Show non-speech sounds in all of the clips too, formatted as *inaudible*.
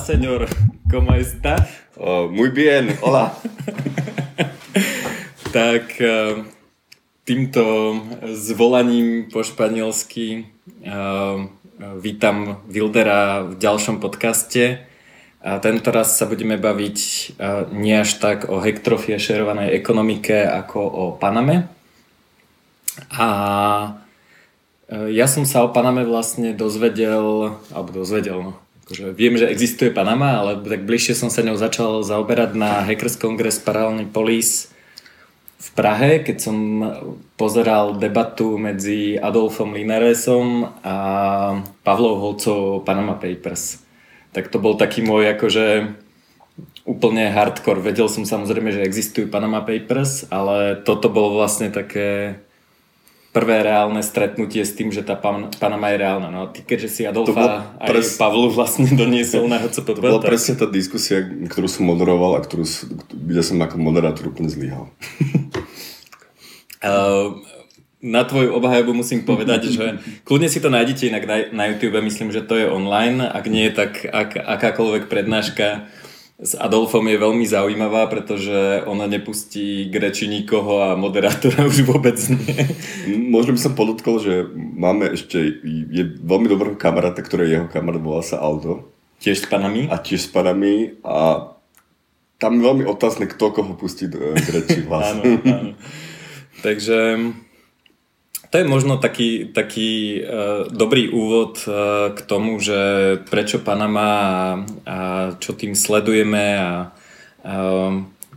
señor, ¿cómo está? Oh, muy bien, hola. *laughs* tak eh, týmto zvolaním po španielsky eh, vítam Wildera v ďalšom podcaste. A tento raz sa budeme baviť eh, nie až tak o Hektrofie šerovanej ekonomike ako o Paname. A ja som sa o Paname vlastne dozvedel, alebo dozvedel, no, akože viem, že existuje Panama, ale tak bližšie som sa ňou začal zaoberať na Hackers Congress Parallelný Police v Prahe, keď som pozeral debatu medzi Adolfom Linaresom a Pavlou Holcov Panama Papers. Tak to bol taký môj akože úplne hardcore. Vedel som samozrejme, že existujú Panama Papers, ale toto bolo vlastne také prvé reálne stretnutie s tým, že tá pan, Panama je reálna. No ty keďže si Adolfa aj pres... Pavlu vlastne doniesol na HCP. To bola tak... presne tá diskusia, ktorú som moderoval a ktorú, kde som ako moderátor úplne zlyhal. uh, *laughs* na tvoju obhajobu musím povedať, že kľudne si to nájdete inak na, na YouTube, myslím, že to je online. Ak nie, tak ak, akákoľvek prednáška s Adolfom je veľmi zaujímavá, pretože ona nepustí k reči nikoho a moderátora *laughs* už vôbec nie. Možno by som podotkol, že máme ešte je veľmi dobrého kamaráta, ktorý jeho kamarát volá sa Aldo. Tiež s panami? A tiež s panami a tam je veľmi otázne, kto koho pustí k reči *laughs* vlastne. áno, áno. Takže to je možno taký, taký uh, dobrý úvod uh, k tomu, že prečo Panama a, a čo tým sledujeme a, a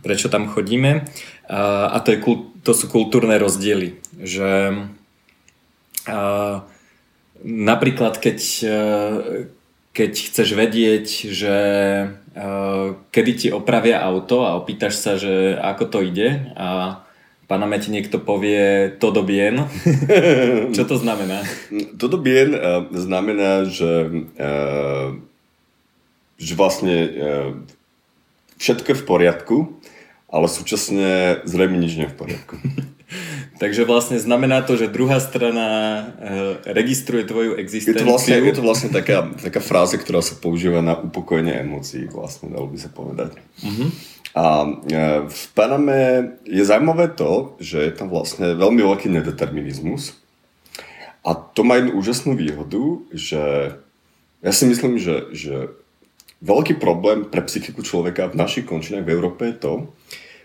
prečo tam chodíme. A, a to, je, to sú kultúrne rozdiely. Že uh, napríklad keď, uh, keď chceš vedieť, že uh, kedy ti opravia auto a opýtaš sa, že ako to ide a Paname ti niekto povie todo bien. *laughs* Čo to znamená? Todo bien uh, znamená, že, uh, že vlastne uh, všetko je v poriadku, ale súčasne zrejme nič nie je v poriadku. *laughs* Takže vlastne znamená to, že druhá strana registruje tvoju existenciu. Je to vlastne, je to vlastne taká, taká fráza, ktorá sa používa na upokojenie emócií, vlastne, dalo by sa povedať. Uh-huh. A e, v Paname je zaujímavé to, že je tam vlastne veľmi veľký nedeterminizmus. A to má jednu úžasnú výhodu, že ja si myslím, že, že veľký problém pre psychiku človeka v našich končinách v Európe je to,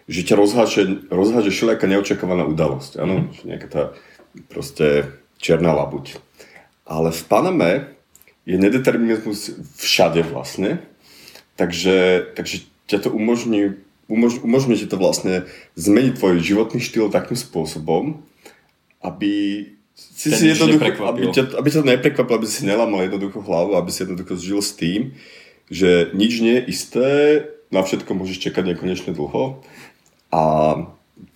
že ťa rozháže, rozháže všelijaká neočakávaná udalosť. Áno, mm. nejaká tá proste čierna labuť. Ale v Paname je nedeterminizmus všade vlastne. Takže, takže ťa to umožní, umož, umožní ti to vlastne zmeniť tvoj životný štýl takým spôsobom, aby si si jednoducho, aby ťa, aby ťa to neprekvapilo, aby si nelamal jednoducho hlavu, aby si jednoducho žil s tým, že nič nie je isté, na všetko môžeš čakať nekonečne dlho a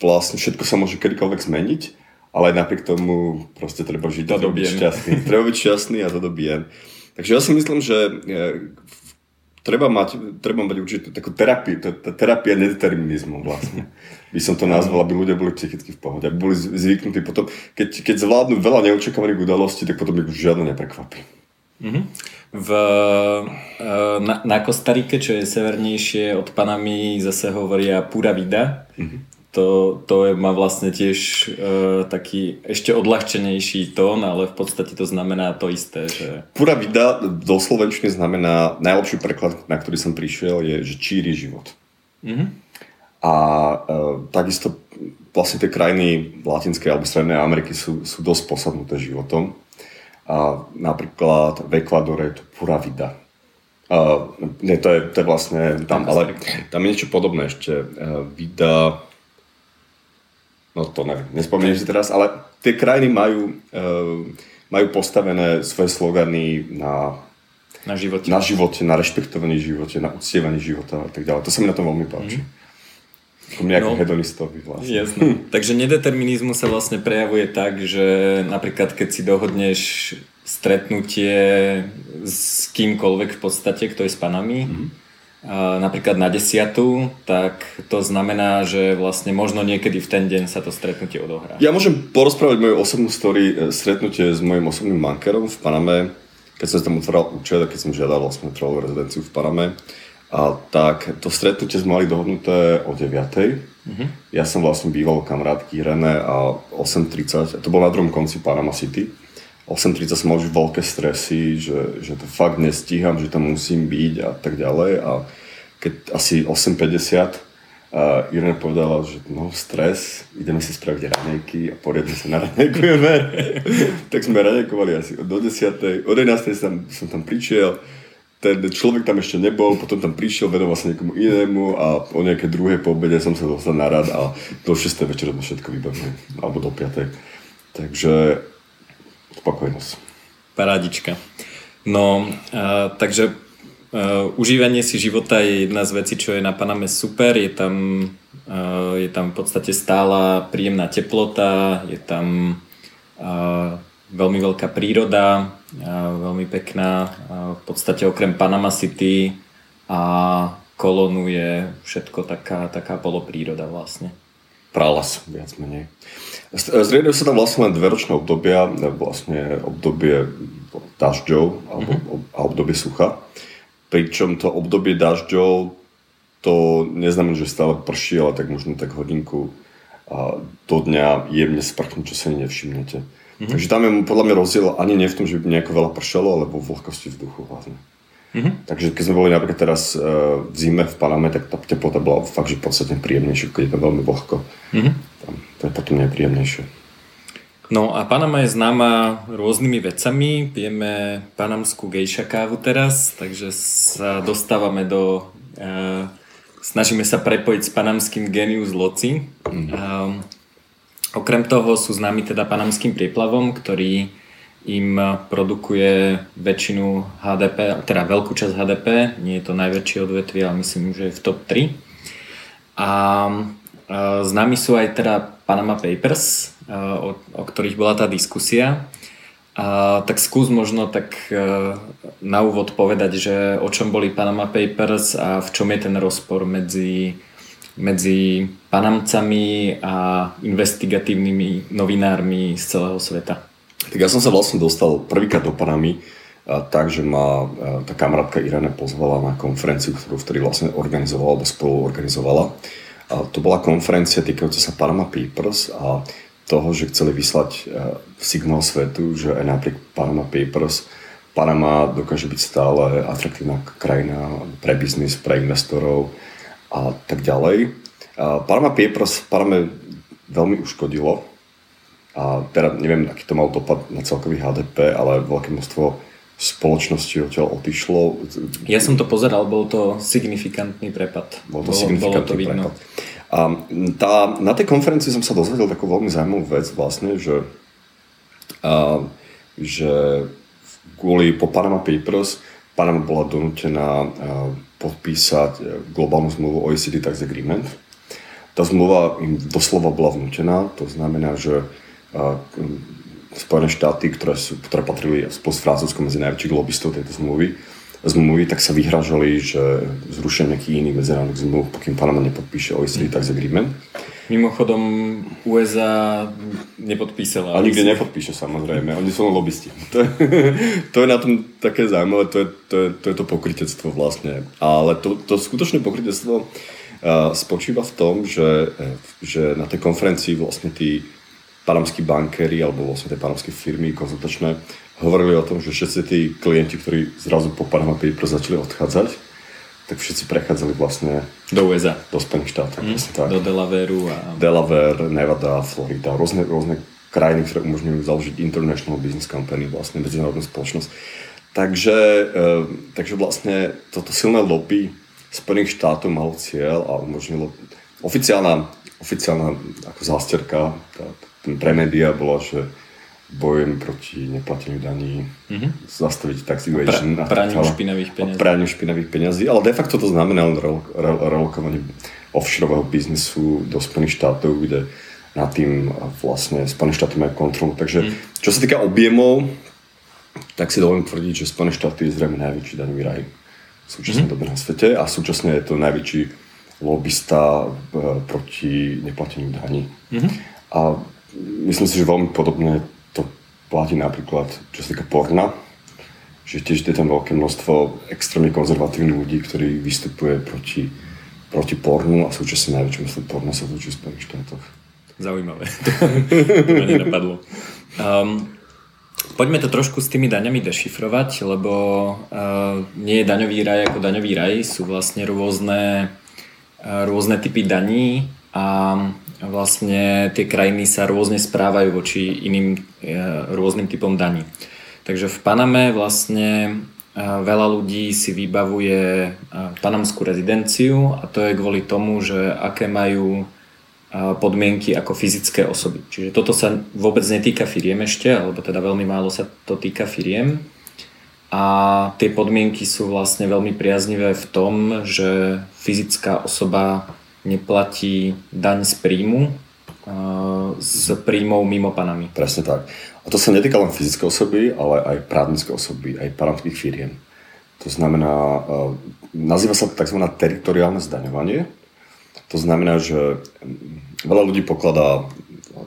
vlastne všetko sa môže kedykoľvek zmeniť, ale aj napriek tomu proste treba žiť, to treba byť šťastný. treba byť šťastný a to dobien. Takže ja si myslím, že v treba mať, treba mať určite takú terapiu, tá terapia nedeterminizmu vlastne. By som to nazval, aby ľudia boli psychicky v pohode, aby boli zvyknutí potom, keď, keď zvládnu veľa neočakávaných udalostí, tak potom ich už žiadne neprekvapí. Mm-hmm. V, e, na, na Kostarike, čo je severnejšie od Panamy, zase hovoria pura vida. Mm-hmm to, to má vlastne tiež e, taký ešte odľahčenejší tón, ale v podstate to znamená to isté. Že... Pura vida do slovenčiny znamená, najlepší preklad, na ktorý som prišiel, je, že číri život. Mm-hmm. A e, takisto vlastne tie krajiny Latinskej alebo Strednej Ameriky sú, sú dosť posadnuté životom. A napríklad v Ekvadore je to pura vida. Uh, nie, to je, to je vlastne tam, ale tam je niečo podobné ešte. Uh, vida, no to neviem, nespomínam si teraz, ale tie krajiny majú, uh, majú postavené svoje slogany na, na, živote. na živote, na rešpektovaní živote, na uctievaní života a tak ďalej. To sa mi na tom veľmi páči. Mm. Ako mne no, hedonistovi vlastne. Jasné. *laughs* Takže nedeterminizmus sa vlastne prejavuje tak, že napríklad keď si dohodneš stretnutie s kýmkoľvek v podstate, kto je s panami, mm-hmm napríklad na desiatu, tak to znamená, že vlastne možno niekedy v ten deň sa to stretnutie odohrá. Ja môžem porozprávať moju osobnú story, e, stretnutie s mojim osobným bankerom v Paname, keď som tam otváral účet a keď som žiadal vlastne trvalú rezidenciu v Paname, a tak to stretnutie sme mali dohodnuté o 9. Uh-huh. Ja som vlastne býval kamarátky René a 8.30, to bol na druhom konci Panama City. 8.30 som už veľké stresy, že, že to fakt nestíham, že tam musím byť a tak ďalej. A keď asi 8.50 a Irena povedala, že no stres, ideme si spraviť raňajky a poriadne sa naraňajkujeme. *laughs* tak sme raňajkovali asi do 10. O 11. som, som tam prišiel, ten človek tam ešte nebol, potom tam prišiel, venoval sa niekomu inému a o nejaké druhé po obede som sa dostal na rad a do 6. večera sme všetko vybavili, alebo do 5. Takže spokojnosť. Parádička. No, a, takže Uh, užívanie si života je jedna z vecí, čo je na Paname super. Je tam, uh, je tam v podstate stála príjemná teplota, je tam uh, veľmi veľká príroda, veľmi pekná. V podstate okrem Panama City a kolonu je všetko taká, taká polopríroda vlastne. Pralas, viac menej. Zriedajú sa tam vlastne len dve ročné obdobia, vlastne obdobie dažďov alebo, mm-hmm. a obdobie sucha. Pričom to obdobie dažďov to neznamená, že stále prší, ale tak možno tak hodinku a do dňa jemne sprchnú, čo sa nevšimnete. Mm-hmm. Takže tam je podľa mňa rozdiel ani nie v tom, že by nejako veľa pršalo, ale vo vlhkosti vzduchu hlavne. Mm-hmm. Takže keď sme boli napríklad teraz uh, v zime v Paname, tak tá teplota bola fakt, že podstatne príjemnejšia, keď je tam veľmi vlhko. Mm-hmm. Tam, to je potom nepríjemnejšie. No a Panama je známa rôznymi vecami. Pijeme panamskú gejša kávu teraz, takže sa dostávame do... Uh, snažíme sa prepojiť s panamským genius loci. Mm. Uh, okrem toho sú známi teda panamským prieplavom, ktorý im produkuje väčšinu HDP, teda veľkú časť HDP, nie je to najväčšie odvetvie, ale myslím, že je v top 3. A uh, známi sú aj teda Panama Papers, o, o ktorých bola tá diskusia. A, tak skús možno tak e, na úvod povedať, že o čom boli Panama Papers a v čom je ten rozpor medzi, medzi Panamcami a investigatívnymi novinármi z celého sveta. Tak ja som sa vlastne dostal prvýkrát do Panamy, takže ma tá kamarátka Irene pozvala na konferenciu, ktorú vtedy vlastne organizovala, alebo spolu organizovala. A to bola konferencia týkajúca sa Panama Papers a toho, že chceli vyslať eh, signál svetu, že aj napriek Panama Papers Panama dokáže byť stále atraktívna krajina pre biznis, pre investorov a tak ďalej. Panama Papers Panama veľmi uškodilo a teda neviem, aký to mal dopad na celkový HDP, ale veľké množstvo spoločnosti odtiaľ odišlo. Ja som to pozeral, bol to signifikantný prepad. Bol to bolo, signifikantný bolo to vidno. prepad. A tá, na tej konferencii som sa dozvedel takú veľmi zaujímavú vec vlastne, že, a, že kvôli po Panama Papers Panama bola donútená podpísať e, globálnu zmluvu OECD Tax Agreement. Tá zmluva im doslova bola vnútená, to znamená, že Spojené štáty, ktoré, sú, ktoré patrili spolu s Francúzskom medzi najväčších lobbystov tejto zmluvy, zmluvy, tak sa vyhražali, že zrušia nejaký iný medzinárodný zmluv, pokým Panama nepodpíše OECD Tax Agreement. Mimochodom USA nepodpísala. A nikdy nepodpíše samozrejme, oni sú len lobbysti. *laughs* To je, to je na tom také zaujímavé, to je to, je, to, je to pokrytectvo vlastne. Ale to, to skutočné pokrytectvo uh, spočíva v tom, že, že na tej konferencii vlastne tí panamskí bankéri alebo vlastne tie panamské firmy konzultačné hovorili o tom, že všetci tí klienti, ktorí zrazu po Panama Papers začali odchádzať, tak všetci prechádzali vlastne do USA. Do Spojených štátov. Mm, tak. Do Delaware a... Delaware, Nevada, Florida, rôzne, rôzne krajiny, ktoré umožňujú založiť International Business Company, vlastne medzinárodnú spoločnosť. Takže, e, takže vlastne toto silné lobby Spojených štátov malo cieľ a umožnilo oficiálna, oficiálna ako zásterka pre médiá bola, že bojujem proti neplateniu daní, mm-hmm. zastaviť tax evasion pra, praniu špinavých peniazí. Praniu špinavých peniazí, ale de facto to znamená len relokovanie offshoreového biznisu do Spojených štátov, kde nad tým vlastne Spojené štáty majú kontrolu. Takže mm. čo sa týka objemov, tak si dovolím tvrdiť, že Spojené štáty je zrejme najväčší daňový raj v súčasnej mm. dobe na svete a súčasne je to najväčší lobbysta e, proti neplateniu daní. Mm-hmm. A myslím si, že veľmi podobne platí napríklad, čo sa týka porna, že tiež je tam veľké množstvo extrémne konzervatívnych ľudí, ktorí vystupuje proti, proti pornu a súčasne najväčšie množstvo porna sa točí v Spojených štátoch. Zaujímavé. *laughs* to ma nenapadlo. Um, poďme to trošku s tými daňami dešifrovať, lebo uh, nie je daňový raj ako daňový raj, sú vlastne rôzne, uh, rôzne typy daní a vlastne tie krajiny sa rôzne správajú voči iným uh, rôznym typom daní. Takže v Paname vlastne veľa ľudí si vybavuje panamskú rezidenciu a to je kvôli tomu, že aké majú podmienky ako fyzické osoby. Čiže toto sa vôbec netýka firiem ešte, alebo teda veľmi málo sa to týka firiem. A tie podmienky sú vlastne veľmi priaznivé v tom, že fyzická osoba neplatí daň z príjmu s príjmov mimo Panamy. Presne tak. A to sa netýka len fyzické osoby, ale aj právnické osoby, aj panamských firiem. To znamená, nazýva sa to tzv. teritoriálne zdaňovanie, to znamená, že veľa ľudí pokladá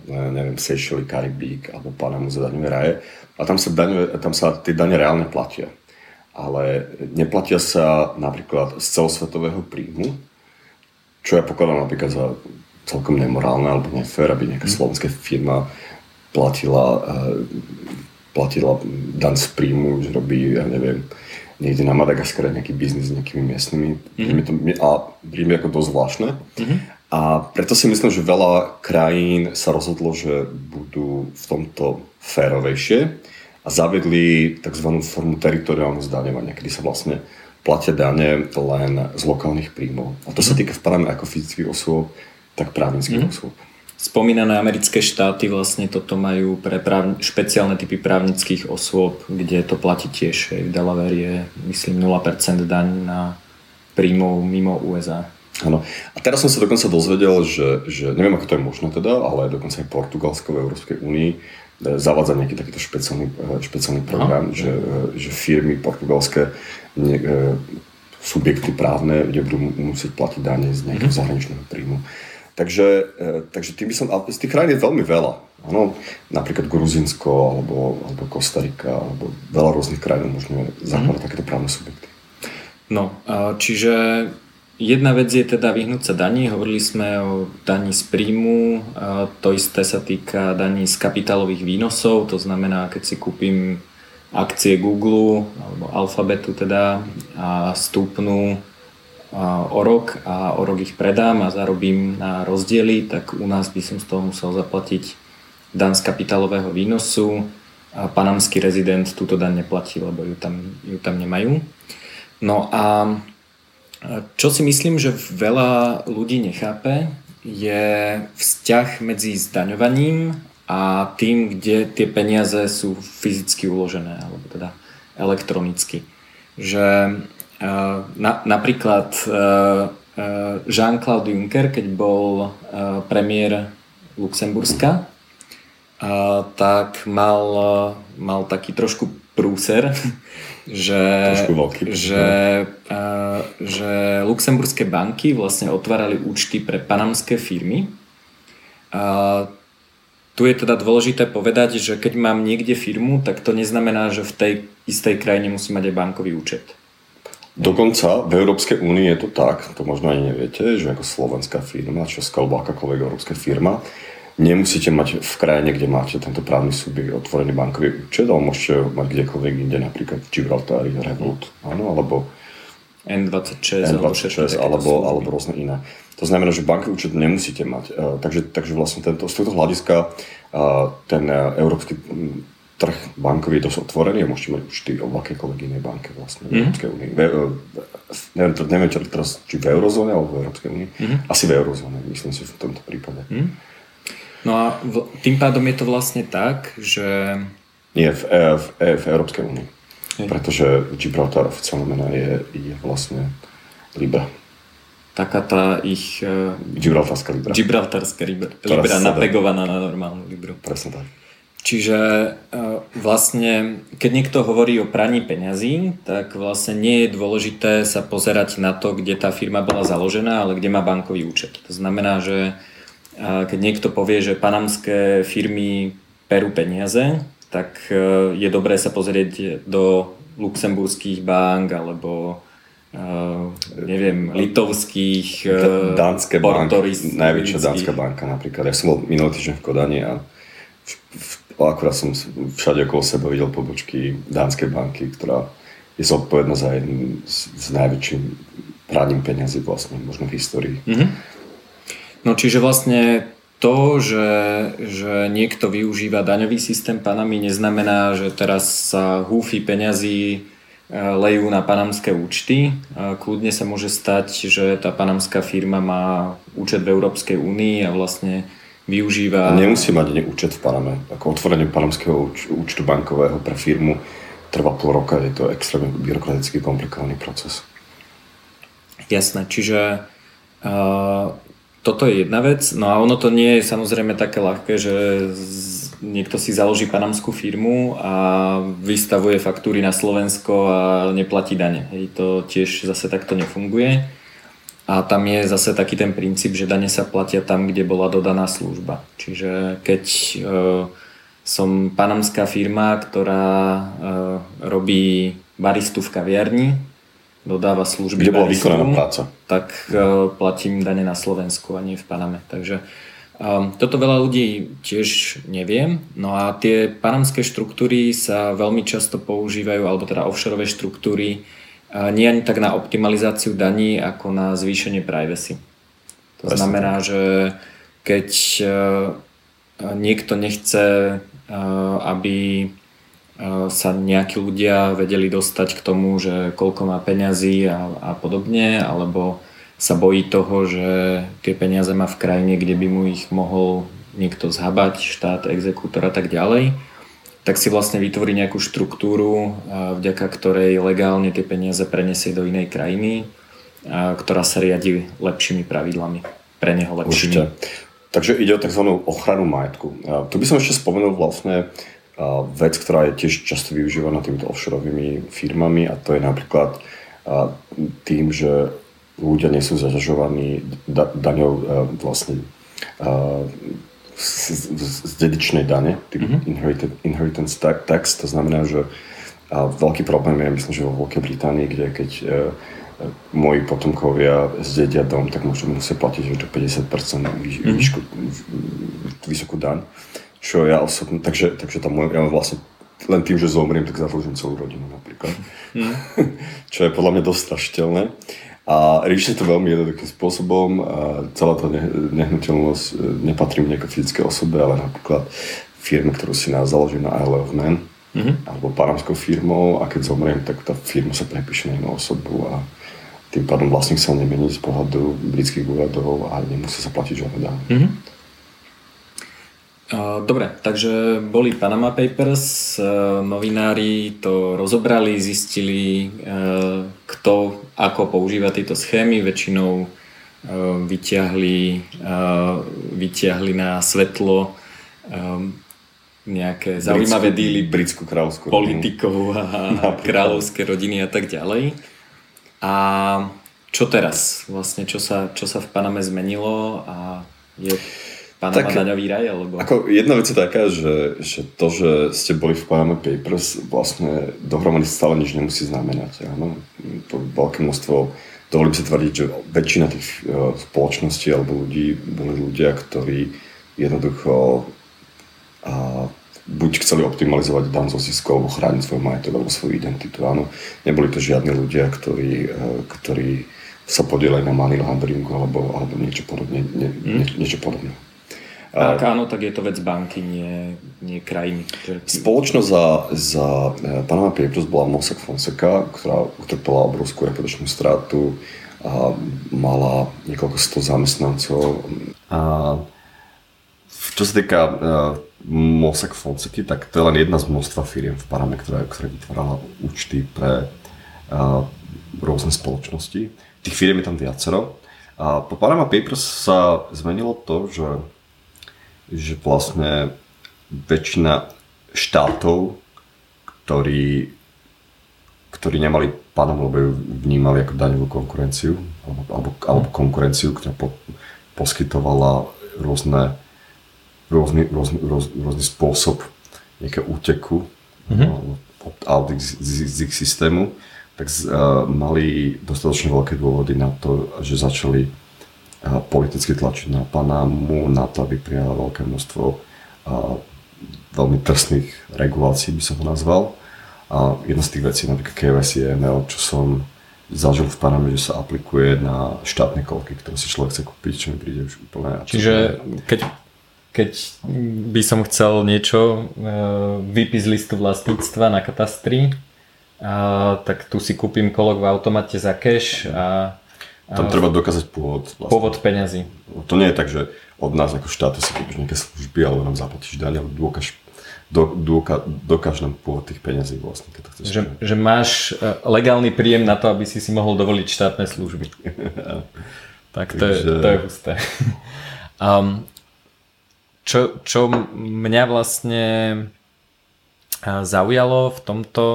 neviem, Seychelles, Karibík alebo Panamu za daňové raje a tam sa, daňové, tam sa tie dane reálne platia. Ale neplatia sa napríklad z celosvetového príjmu, čo ja pokladám napríklad za celkom nemorálne alebo nefér, aby nejaká mhm. slovenská firma platila, eh, platila dan z príjmu, že robí, ja neviem, niekde na Madagaskare nejaký biznis s nejakými miestnymi. Mm-hmm. To, a príjme ako dosť zvláštne. Mm-hmm. A preto si myslím, že veľa krajín sa rozhodlo, že budú v tomto férovejšie a zavedli tzv. formu teritoriálneho zdaňovania, kedy sa vlastne platia dane len z lokálnych príjmov. A to sa mhm. týka v Paname ako fyzických osôb, tak právnických mm-hmm. osôb. Spomínané americké štáty vlastne toto majú pre práv... špeciálne typy právnických osôb, kde to platí tiež. V Delaware je, myslím, 0% daň na príjmov mimo USA. Áno. A teraz som sa dokonca dozvedel, že, že neviem, ako to je možné teda, ale dokonca aj Portugalsko v Európskej únii e, zavádza nejaký takýto špeciálny, e, špeciálny program, že, e, že firmy portugalské ne, subjekty právne, kde budú musieť platiť dane z nejakého mm-hmm. zahraničného príjmu. Takže, takže tým by som, z tých krajín je veľmi veľa. Ano, napríklad Gruzinsko, alebo, alebo Kostarika, alebo veľa rôznych krajín umožňuje zakladať mm. takéto právne subjekty. No, čiže jedna vec je teda vyhnúť sa daní. Hovorili sme o daní z príjmu, to isté sa týka daní z kapitálových výnosov, to znamená, keď si kúpim akcie Google alebo Alphabetu teda a stúpnú o rok a o rok ich predám a zarobím na rozdiely, tak u nás by som z toho musel zaplatiť dan z kapitálového výnosu. A panamský rezident túto daň neplatí, lebo ju tam, ju tam nemajú. No a čo si myslím, že veľa ľudí nechápe, je vzťah medzi zdaňovaním a tým, kde tie peniaze sú fyzicky uložené, alebo teda elektronicky. Že na, napríklad e, e, Jean-Claude Juncker, keď bol e, premiér Luxemburska, tak mal, mal taký trošku prúser, že, že, že luxemburské banky vlastne otvárali účty pre panamské firmy. A tu je teda dôležité povedať, že keď mám niekde firmu, tak to neznamená, že v tej istej krajine musí mať aj bankový účet. Dokonca v Európskej únii je to tak, to možno ani neviete, že ako slovenská firma, česká alebo akákoľvek európska firma, nemusíte mať v krajine, kde máte tento právny subjekt otvorený bankový účet, ale môžete mať kdekoľvek inde, napríklad v Gibraltári, Revolut, áno, alebo N26, N26 alebo, alebo rôzne iné. To znamená, že bankový účet nemusíte mať. Uh, takže, takže vlastne tento, z tohto hľadiska uh, ten európsky trh bankový je dosť otvorený a môžete mať účty o akékoľvek inej banke vlastne v mm. Európskej únii. E, neviem, neviem teraz, či v eurozóne alebo v Európskej únii. Mm. Asi v eurozóne, myslím si v tomto prípade. Mm. No a v, tým pádom je to vlastne tak, že... Nie, v, e, v, e, v Európskej únii. Pretože Gibraltar oficiálna mena je, je vlastne Libra. Taká tá ich... Gibraltarská Libra. Gibraltarská Libra, Libra napegovaná na normálnu Libru. Presne tak. Čiže e, vlastne, keď niekto hovorí o praní peňazí, tak vlastne nie je dôležité sa pozerať na to, kde tá firma bola založená, ale kde má bankový účet. To znamená, že e, keď niekto povie, že panamské firmy perú peniaze, tak e, je dobré sa pozrieť do luxemburských bank alebo uh, neviem, litovských, uh, Dánske bank, najväčšia dánska banka napríklad. Ja som bol minulý týždeň v Kodani a v, v, akurát som všade okolo seba videl pobočky Dánskej banky, ktorá je zodpovedná za jednu z, z najväčším praním peniazy vlastne, možno v histórii. Mm-hmm. No čiže vlastne to, že, že niekto využíva daňový systém Panamy, neznamená, že teraz sa húfy peňazí e, lejú na panamské účty. Kľudne sa môže stať, že tá panamská firma má účet v Európskej únii a vlastne využíva... A nemusí mať ani účet v Paname. Ako otvorenie panamského účtu bankového pre firmu trvá pol roka, je to extrémne byrokraticky komplikovaný proces. Jasné, čiže uh, toto je jedna vec, no a ono to nie je samozrejme také ľahké, že niekto si založí panamskú firmu a vystavuje faktúry na Slovensko a neplatí dane. Hej, to tiež zase takto nefunguje. A tam je zase taký ten princíp, že dane sa platia tam, kde bola dodaná služba. Čiže keď e, som panamská firma, ktorá e, robí baristu v kaviarni, dodáva služby. Kde bola vykonaná práca. Tak uh, platím dane na Slovensku a nie v Paname. Takže um, toto veľa ľudí tiež nevie. No a tie panamské štruktúry sa veľmi často používajú, alebo teda offshore štruktúry, uh, nie ani tak na optimalizáciu daní, ako na zvýšenie privacy. To Presne znamená, tak. že keď uh, niekto nechce, aby sa nejakí ľudia vedeli dostať k tomu, že koľko má peňazí a, a podobne, alebo sa bojí toho, že tie peniaze má v krajine, kde by mu ich mohol niekto zhabať, štát, exekútor a tak ďalej, tak si vlastne vytvorí nejakú štruktúru, vďaka ktorej legálne tie peniaze prenesie do inej krajiny, ktorá sa riadi lepšími pravidlami, pre neho lepšími. Určite. Takže ide o tzv. ochranu majetku. Tu by som ešte spomenul vlastne vec, ktorá je tiež často využívaná týmito offshoreovými firmami a to je napríklad tým, že ľudia nie sú zaťažovaní da, daňou vlastne z, z, z dedičnej dane, mm-hmm. inherited, inheritance tax, to znamená, že a veľký problém je, myslím, že vo Veľkej Británii, kde keď e, moji potomkovia zdedia dom, tak môžu musia platiť až do 50% výš, mm-hmm. výšku, vysokú daň čo ja osobne, takže, takže tam ja vlastne len tým, že zomriem, tak zadlžím celú rodinu napríklad. Mm. *laughs* čo je podľa mňa dosť strašiteľné. A rieši to veľmi jednoduchým spôsobom. A celá tá nehnuteľnosť e, nepatrí mne ako fyzické osobe, ale napríklad firme, ktorú si nás založím na Isle of Man, mm-hmm. alebo paramskou firmou a keď zomriem, tak tá firma sa prepíše na inú osobu a tým pádom vlastník sa nemení z pohľadu britských úradov a nemusí sa platiť žiadne dáne. Mm-hmm. Dobre, takže boli Panama Papers, e, novinári to rozobrali, zistili, e, kto ako používa tieto schémy, väčšinou e, vyťahli, vyťahli na svetlo nejaké zaujímavé díly britskú kráľovskú politikov a kráľovské rodiny a tak ďalej. A čo teraz? Vlastne, čo sa, čo sa v Paname zmenilo a je Panama tak, daňový raj? Alebo... Ako jedna vec je taká, že, že to, že ste boli v Panama Papers, vlastne dohromady stále nič nemusí znamenať. Áno? To veľké množstvo, dovolím si tvrdiť, že väčšina tých uh, spoločností alebo ľudí boli ľudia, ktorí jednoducho uh, buď chceli optimalizovať dan zo ziskov, alebo chrániť svoj majetok alebo svoju identitu. Áno. Neboli to žiadni ľudia, ktorí, uh, ktorí sa podielali na money launderingu alebo, alebo niečo podobne. Nie, nie, niečo podobné. Ak áno, tak je to vec banky, nie, nie krajiny. Spoločnosť za, za e, Panama Papers bola Mossack Fonseca, ktorá utrpela obrovskú reputačnú stratu a mala niekoľko sto zamestnancov. A čo sa týka uh, Mossack Fonseca, tak to je len jedna z množstva firiem v Paname, ktorá, ktorá vytvárala účty pre uh, rôzne spoločnosti. Tých firiem je tam viacero. A po Panama Papers sa zmenilo to, že že vlastne väčšina štátov, ktorí, ktorí nemali pádom, lebo ju vnímali ako daňovú konkurenciu, alebo, alebo, alebo konkurenciu, ktorá po, poskytovala rôzne, rôzny, rôzny, rôzny, rôzny spôsob nejaké úteku mm-hmm. opt-out z, z, z ich systému, tak z, uh, mali dostatočne veľké dôvody na to, že začali politicky tlačiť na Panamu, na to, aby prijala veľké množstvo veľmi drsných regulácií, by som ho nazval. A jedna z tých vecí, napríklad KYC ML, čo som zažil v Paname, že sa aplikuje na štátne kolky, ktoré si človek chce kúpiť, čo mi príde už úplne... Čiže keď, keď by som chcel niečo, výpis listu vlastníctva na katastri, a, tak tu si kúpim kolok v automate za cash a tam treba dokázať pôvod. Vlastne. Pôvod peňazí. To nie je tak, že od nás ako štátu si kúpiš nejaké služby alebo nám zaplatíš daň, ale dokáž, do, doka, dokáž nám pôvod tých peňazí vlastne. Keď to chceš že, že máš e, legálny príjem na to, aby si si mohol dovoliť štátne služby. *laughs* tak to, Takže... je, to je husté. *laughs* um, čo, čo mňa vlastne zaujalo v tomto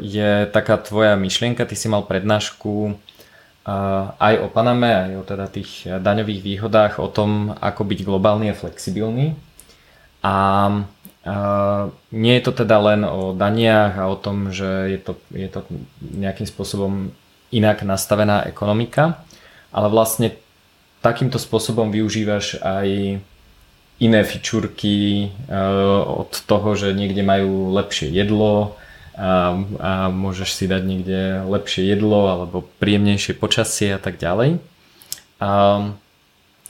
je taká tvoja myšlienka, ty si mal prednášku aj o Paname, aj o teda tých daňových výhodách, o tom, ako byť globálny a flexibilný. A nie je to teda len o daniach a o tom, že je to, je to nejakým spôsobom inak nastavená ekonomika, ale vlastne takýmto spôsobom využívaš aj iné fičúrky eh, od toho, že niekde majú lepšie jedlo a, a môžeš si dať niekde lepšie jedlo alebo príjemnejšie počasie a tak ďalej. A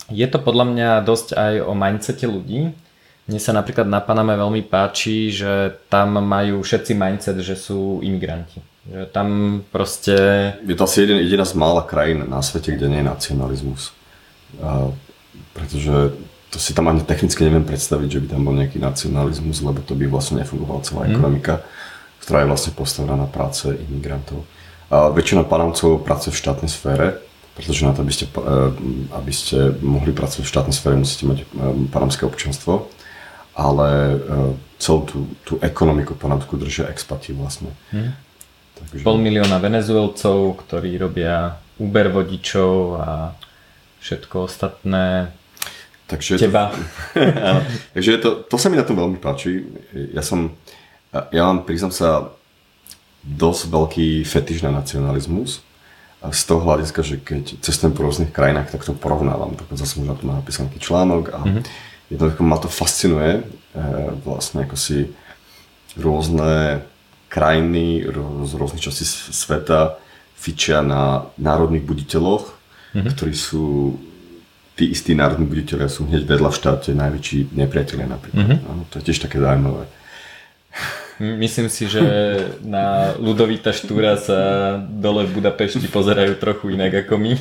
je to podľa mňa dosť aj o mindsete ľudí. Mne sa napríklad na Paname veľmi páči, že tam majú všetci mindset, že sú imigranti. Že tam proste... Je to asi jediná z mála krajín na svete, kde nie je nacionalizmus. A, pretože to si tam ani technicky neviem predstaviť, že by tam bol nejaký nacionalizmus, lebo to by vlastne nefungovala celá mm. ekonomika, ktorá je vlastne postavená na práce imigrantov. A väčšina panamcov pracuje v štátnej sfére, pretože na to, aby ste, eh, aby ste mohli pracovať v štátnej sfére, musíte mať eh, panamské občanstvo, ale eh, celú tú, tú ekonomiku panamskú držia expati vlastne. Mm. Takže... Pol milióna venezuelcov, ktorí robia Uber vodičov a všetko ostatné Takže Teba. *laughs* To, takže to, to sa mi na tom veľmi páči. Ja som, ja mám, priznám sa, dosť veľký fetiš na nacionalizmus. A z toho hľadiska, že keď cestujem po rôznych krajinách, tak to porovnávam. Tak zase možno tu mám napísaný článok a mm-hmm. jednoducho ma to fascinuje. E, vlastne ako si rôzne krajiny z rôznych častí sveta fičia na národných buditeľoch, mm-hmm. ktorí sú tí istí národní buditeľia sú hneď vedľa v štáte najväčší nepriatelia napríklad. Mm-hmm. No, to je tiež také zaujímavé. Myslím si, že na Ludovita Štúra sa dole v Budapešti pozerajú trochu inak ako my.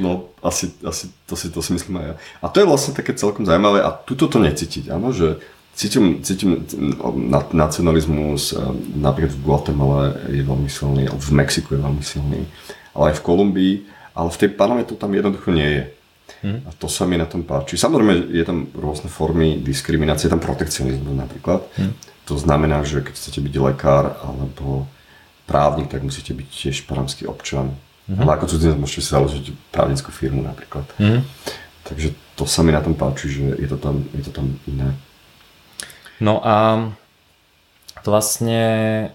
No, asi, asi to, si, to si myslím aj ja. A to je vlastne také celkom zaujímavé a tuto to necítiť, áno, že cítim, cítim nacionalizmus, napríklad v Guatemala je veľmi silný, v Mexiku je veľmi silný, ale aj v Kolumbii, ale v tej to tam jednoducho nie je. Hmm. A to sa mi na tom páči. Samozrejme, je tam rôzne formy diskriminácie, je tam protekcionizmus napríklad. Hmm. To znamená, že keď chcete byť lekár alebo právnik, tak musíte byť tiež panamský občan. Hmm. Ale ako cudzinec môžete si založiť právnickú firmu napríklad. Hmm. Takže to sa mi na tom páči, že je to tam, je to tam iné. No a vlastne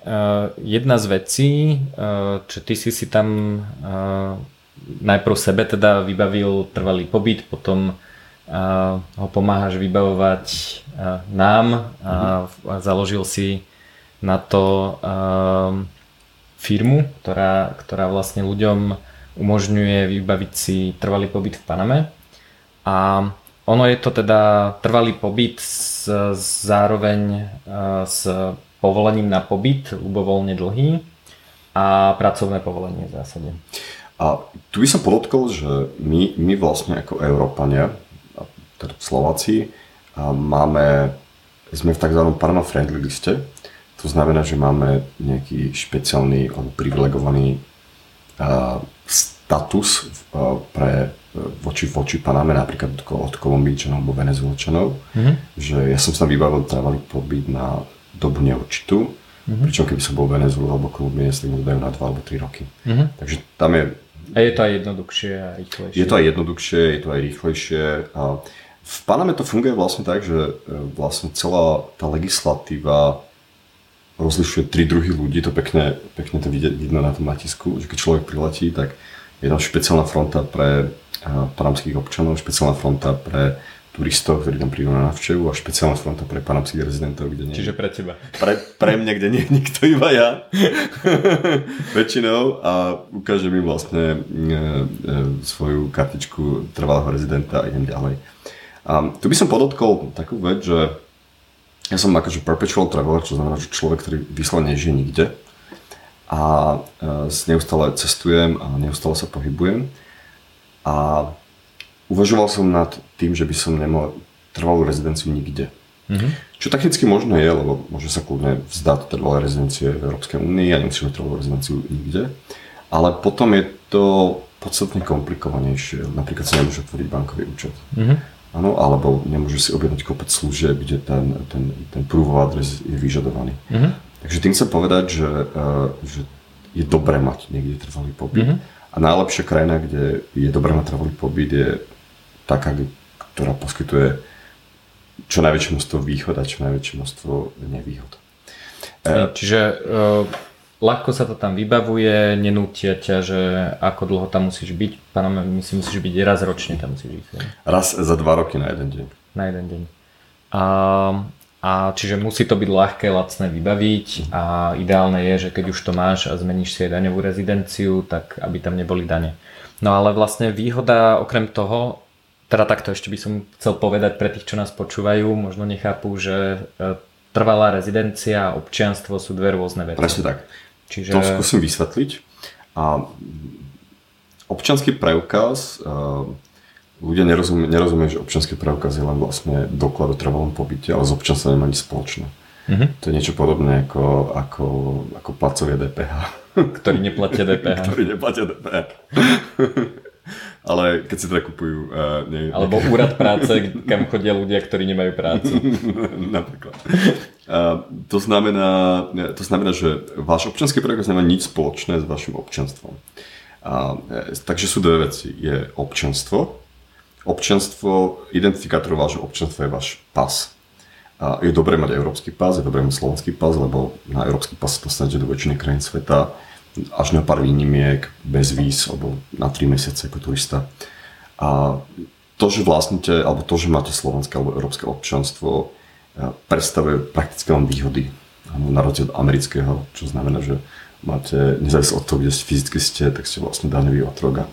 uh, jedna z vecí, uh, čo ty si si tam uh, najprv sebe teda vybavil trvalý pobyt, potom ho pomáhaš vybavovať nám a, mhm. a založil si na to firmu, ktorá, ktorá vlastne ľuďom umožňuje vybaviť si trvalý pobyt v Paname. A ono je to teda trvalý pobyt s, zároveň s povolením na pobyt, ľubovoľne dlhý a pracovné povolenie v zásade. A tu by som podotkol, že my, my vlastne ako Európania, Slováci, máme, sme v tzv. Parma Friendly liste. To znamená, že máme nejaký špeciálny alebo privilegovaný uh, status uh, pre voči, voči Paname, napríklad od, Kolumbíčanov alebo Venezuelčanov, mm-hmm. že ja som sa vybavil trvalý pobyt na dobu neurčitú, mm-hmm. pričom keby som bol Venezuel alebo Kolumbie, tak mi dajú na 2 alebo 3 roky. Mm-hmm. Takže tam je a je to aj jednoduchšie a rýchlejšie. Je to aj jednoduchšie, je to aj rýchlejšie. A v Paname to funguje vlastne tak, že e, vlastne celá tá legislatíva rozlišuje tri druhy ľudí, to pekne, pekne to vidieť, vidno na tom natisku, že keď človek priletí, tak je tam špeciálna fronta pre panamských občanov, špeciálna fronta pre turistov, ktorí tam prídu na návštevu a špeciálna fronta pre panamských rezidentov, kde nie Čiže pre teba. Pre, pre mňa, kde nie je nikto, iba ja. *laughs* Väčšinou a ukážem im vlastne e, e, svoju kartičku trvalého rezidenta a idem ďalej. A tu by som podotkol takú vec, že ja som akože perpetual traveler, čo znamená, že človek, ktorý vyslovene nežije nikde a e, neustále cestujem a neustále sa pohybujem a uvažoval som nad tým, že by som nemal trvalú rezidenciu nikde. Mm-hmm. Čo technicky možné je, lebo môže sa kľudne vzdať trvalé rezidencie v Európskej únii a nemusíš mať trvalú rezidenciu nikde. Ale potom je to podstatne komplikovanejšie. Napríklad si nemôže otvoriť bankový účet. Mm-hmm. Áno, alebo nemôže si objednať kopec služieb, kde ten, ten, ten proof of address je vyžadovaný. Mm-hmm. Takže tým chcem povedať, že, uh, že je dobré mať niekde trvalý pobyt. Mm-hmm. A najlepšia krajina, kde je dobré mať trvalý pobyt, je taká, ktorá poskytuje čo najväčšie množstvo výhod a čo najväčšie množstvo nevýhod. E, čiže uh, ľahko sa to tam vybavuje, nenútia ťa, že ako dlho tam musíš byť. Pánom, my si musíš byť raz ročne tam musíš byť. Raz za dva roky na jeden deň. Na jeden deň. A, a čiže musí to byť ľahké, lacné vybaviť a ideálne je, že keď už to máš a zmeníš si aj daňovú rezidenciu, tak aby tam neboli dane. No ale vlastne výhoda okrem toho teda takto ešte by som chcel povedať pre tých, čo nás počúvajú, možno nechápu, že e, trvalá rezidencia a občianstvo sú dve rôzne veci. Presne tak. Čiže... To skúsim vysvetliť. A občanský preukaz, e, ľudia nerozumie, nerozumie, že občanský preukaz je len vlastne doklad o trvalom pobyte, ale s občanstvom nemá nič spoločné. Mm-hmm. To je niečo podobné ako, ako, ako placovia DPH. Ktorí neplatia DPH. *laughs* Ktorí neplatia DPH *laughs* ale keď si teda kupujú... Uh, ne, Alebo ne... *laughs* úrad práce, kam chodia ľudia, ktorí nemajú prácu. *laughs* Napríklad. Uh, to, znamená, to znamená, že váš občanský preukaz nemá nič spoločné s vašim občanstvom. Uh, takže sú dve veci. Je občanstvo. Občanstvo, identifikátor vášho občanstva je váš pas. A je dobré mať európsky pas, je dobré mať slovenský pas, lebo na európsky pas sa dostanete do väčšiny krajín sveta až na pár výnimiek, bez víz, alebo na 3 mesiace ako turista. A to, že vlastnite, alebo to, že máte slovenské alebo európske občanstvo, e, predstavuje prakticky len výhody. Na rozdiel od amerického, čo znamená, že máte, nezávisle od toho, kde fyzicky ste, tak ste vlastne daňový otrok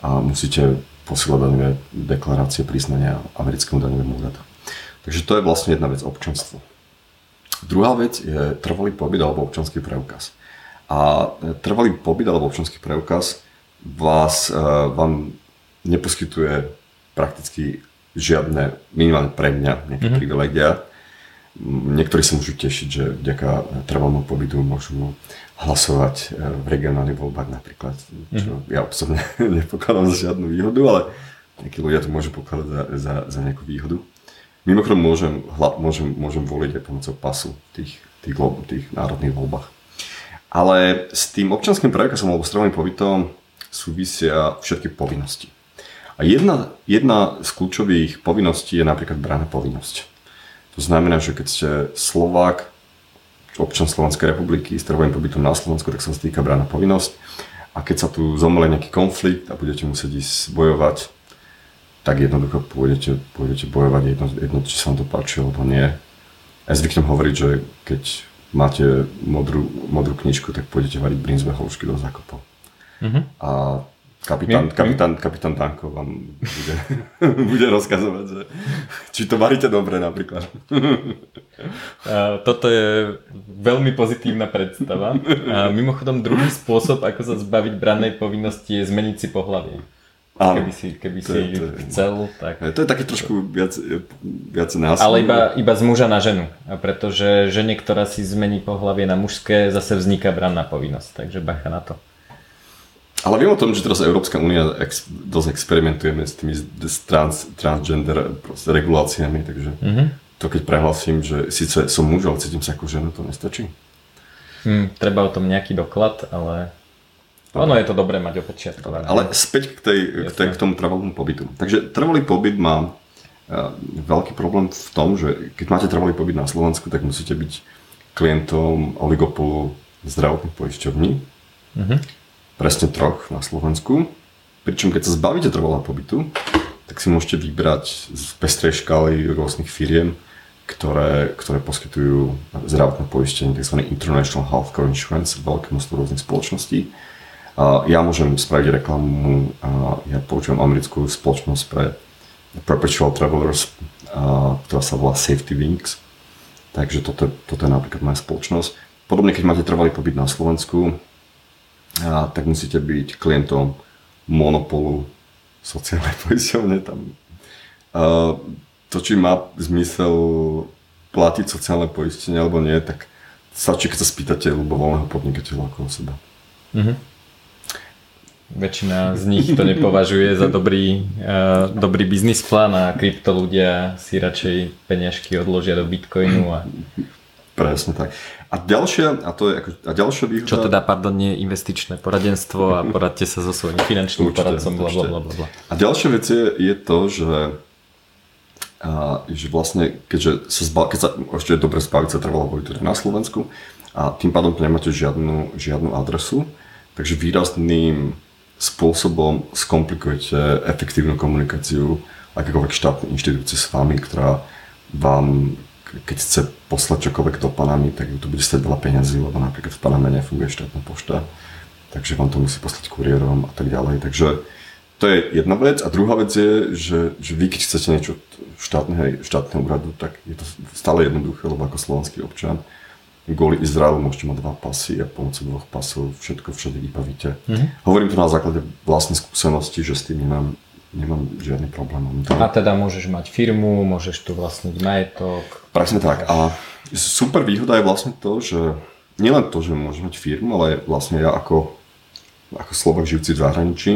a musíte posielať daňové deklarácie, priznania americkému daňovému úradu. Takže to je vlastne jedna vec, občanstvo. Druhá vec je trvalý pobyt alebo občanský preukaz. A trvalý pobyt alebo občanský preukaz vás, e, vám neposkytuje prakticky žiadne, minimálne pre mňa, nejaké mm-hmm. privilegia. Niektorí sa môžu tešiť, že vďaka trvalnému pobytu môžu hlasovať e, v regionálnych voľbách napríklad, čo mm-hmm. ja osobne *laughs* nepokladám za žiadnu výhodu, ale nejakí ľudia to môžu pokladať za, za, za nejakú výhodu. Mimochodom môžem, môžem, môžem voliť aj pomocou pasu v tých, tých, tých národných voľbách. Ale s tým občanským preukazom alebo stravným pobytom súvisia všetky povinnosti. A jedna, jedna z kľúčových povinností je napríklad brána povinnosť. To znamená, že keď ste Slovák, občan Slovenskej republiky s trvalým pobytom na Slovensku, tak sa týka brána povinnosť. A keď sa tu zomle nejaký konflikt a budete musieť ísť bojovať, tak jednoducho pôjdete, pôjdete bojovať jedno, jedno, či sa vám to páči alebo nie. Ja zvyknem hovoriť, že keď máte modrú, modrú knižku, tak pôjdete variť brinzové holušky do zákopov. Uh-huh. A kapitán, kapitán, kapitán Tanko vám bude, *laughs* bude rozkazovať, že či to varíte dobre napríklad. Toto je veľmi pozitívna predstava. A mimochodom druhý spôsob, ako sa zbaviť brannej povinnosti je zmeniť si pohľavie. Áno. Keby si, keby to si je, to je, chcel, tak... To je také trošku viac, viac násilné. Ale iba, iba z muža na ženu. A pretože žene, ktorá si zmení pohlavie na mužské, zase vzniká branná povinnosť. Takže bacha na to. Ale viem o tom, že teraz Európska únia ex, dosť experimentujeme s tými trans, transgender reguláciami, takže mm-hmm. to keď prehlasím, že síce som muž, ale cítim sa ako žena, to nestačí. Hmm, treba o tom nejaký doklad, ale ono je to dobré mať opečiatkované. Ale späť k, tej, k, tej, k tomu trvalom pobytu. Takže trvalý pobyt má veľký problém v tom, že keď máte trvalý pobyt na Slovensku, tak musíte byť klientom oligopolu zdravotných poisťovní. Uh-huh. Presne troch na Slovensku. Pričom keď sa zbavíte trvalého pobytu, tak si môžete vybrať z pestrej škály rôznych firiem, ktoré, ktoré poskytujú zdravotné poistenie, tzv. International Healthcare Insurance, veľké množstvo rôznych spoločností. Ja môžem spraviť reklamu, ja používam americkú spoločnosť pre Perpetual Travelers, ktorá sa volá Safety Wings. Takže toto, toto je napríklad moja spoločnosť. Podobne, keď máte trvalý pobyt na Slovensku, tak musíte byť klientom monopolu sociálnej *laughs* poisťovne tam. To, či má zmysel platiť sociálne poistenie alebo nie, tak stačí, keď sa spýtate ľubovoľného podnikateľa ako seba. Mm-hmm. Väčšina z nich to nepovažuje za dobrý, uh, dobrý biznis plán a krypto ľudia si radšej peniažky odložia do bitcoinu. A... Presne tak. A ďalšia, a to je ako, a ďalšia výhoda... Čo teda, pardon, nie je investičné poradenstvo a poradte sa so svojím finančným určite, poradcom, bla, bla, bla, bla. A ďalšia vec je, je to, že, a, že vlastne, keďže sa, zba, keď sa ešte je dobre zbaviť sa trvalo teda na Slovensku a tým pádom nemáte žiadnu, žiadnu adresu, takže výrazným spôsobom skomplikujete efektívnu komunikáciu akékoľvek štátnej inštitúcie s vami, ktorá vám, keď chce poslať čokoľvek do Panamy, tak to bude stať veľa peňazí, lebo napríklad v Paname nefunguje štátna pošta, takže vám to musí poslať kuriérom a tak ďalej. Takže to je jedna vec. A druhá vec je, že, že vy keď chcete niečo štátneho, štátneho úradu, tak je to stále jednoduché, lebo ako slovenský občan kvôli Izraelu môžete mať dva pasy a pomocou dvoch pasov všetko všade vybavíte. Mm-hmm. Hovorím to na základe vlastnej skúsenosti, že s tým nemám, nemám žiadny problém. A teda môžeš mať firmu, môžeš tu vlastniť majetok. Presne tak. A super výhoda je vlastne to, že nielen to, že môžem mať firmu, ale vlastne ja ako, ako Slovak žijúci v zahraničí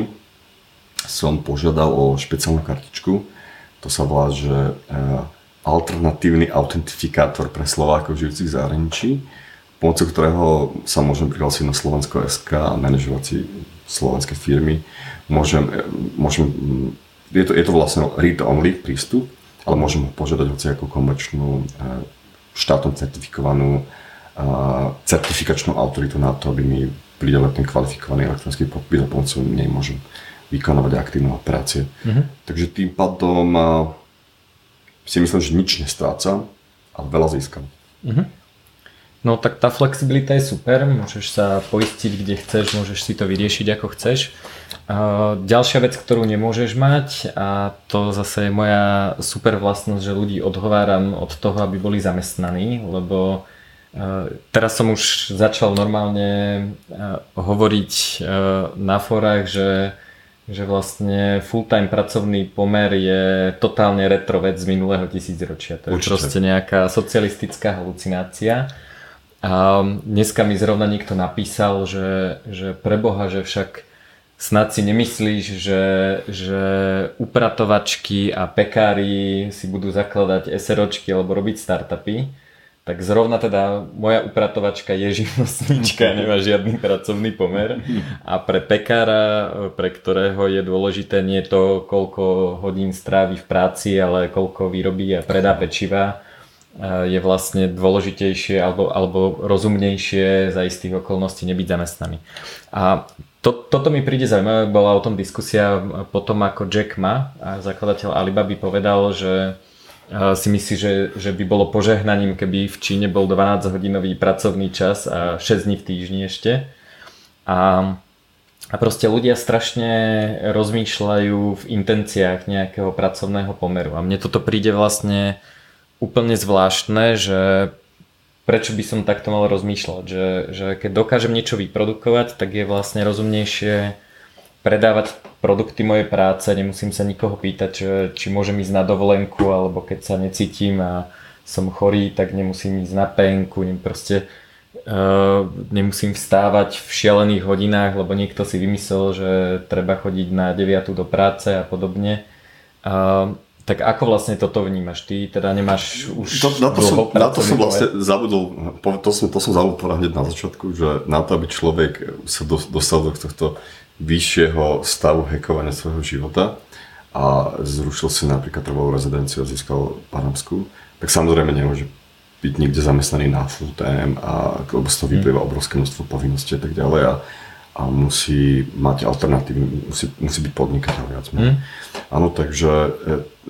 som požiadal o špeciálnu kartičku. To sa volá, že eh, alternatívny autentifikátor pre Slovákov žijúcich v zahraničí, pomocou ktorého sa môžem prihlásiť na Slovensko SK a manažovať si slovenské firmy. Môžem, môžem, je, to, je to vlastne read-only prístup, ale môžem ho požiadať hoci ako komerčnú eh, štátom certifikovanú eh, certifikačnú autoritu na to, aby mi pridal ten kvalifikovaný elektronický podpis a pomocou nej môžem vykonávať aktívne operácie. Mm-hmm. Takže tým pádom eh, si myslím, že nič nestrácam, ale veľa získam. Uh-huh. No tak tá flexibilita je super, môžeš sa poistiť kde chceš, môžeš si to vyriešiť ako chceš. Ďalšia vec, ktorú nemôžeš mať a to zase je moja super vlastnosť, že ľudí odhováram od toho, aby boli zamestnaní, lebo uh, teraz som už začal normálne uh, hovoriť na forách, že že vlastne full-time pracovný pomer je totálne retro vec z minulého tisícročia. To je Určite. proste nejaká socialistická halucinácia. A dneska mi zrovna niekto napísal, že, že preboha, že však snad si nemyslíš, že, že upratovačky a pekári si budú zakladať SROčky alebo robiť startupy tak zrovna teda moja upratovačka je živnostníčka, *laughs* nemá žiadny pracovný pomer a pre pekára, pre ktorého je dôležité nie to, koľko hodín strávi v práci, ale koľko vyrobí a predá pečiva, je vlastne dôležitejšie alebo, alebo rozumnejšie za istých okolností nebyť zamestnaný. A to, toto mi príde zaujímavé, bola o tom diskusia potom ako Jack Ma, zakladateľ Alibaba, povedal, že si myslí, že, že by bolo požehnaním, keby v Číne bol 12-hodinový pracovný čas a 6 dní v týždni ešte. A, a proste ľudia strašne rozmýšľajú v intenciách nejakého pracovného pomeru. A mne toto príde vlastne úplne zvláštne, že prečo by som takto mal rozmýšľať, že, že keď dokážem niečo vyprodukovať, tak je vlastne rozumnejšie predávať produkty mojej práce, nemusím sa nikoho pýtať, že, či môžem ísť na dovolenku, alebo keď sa necítim a som chorý, tak nemusím ísť na penku, proste uh, nemusím vstávať v šialených hodinách, lebo niekto si vymyslel, že treba chodiť na 9 do práce a podobne. Uh, tak ako vlastne toto vnímaš? Ty teda nemáš už to, na, to som, na to som vlastne zabudol, to som, to som zabudol povedať na začiatku, že na to, aby človek sa dostal do tohto vyššieho stavu hekovania svojho života, a zrušil si napríklad trvalú rezidenciu a získal Panamskú, tak samozrejme nemôže byť niekde zamestnaný na full time a lebo z toho mhm. vyplýva obrovské množstvo povinností a tak ďalej a, a musí mať alternatívy, musí, musí byť podnikateľ viac. Mm. Áno, takže e,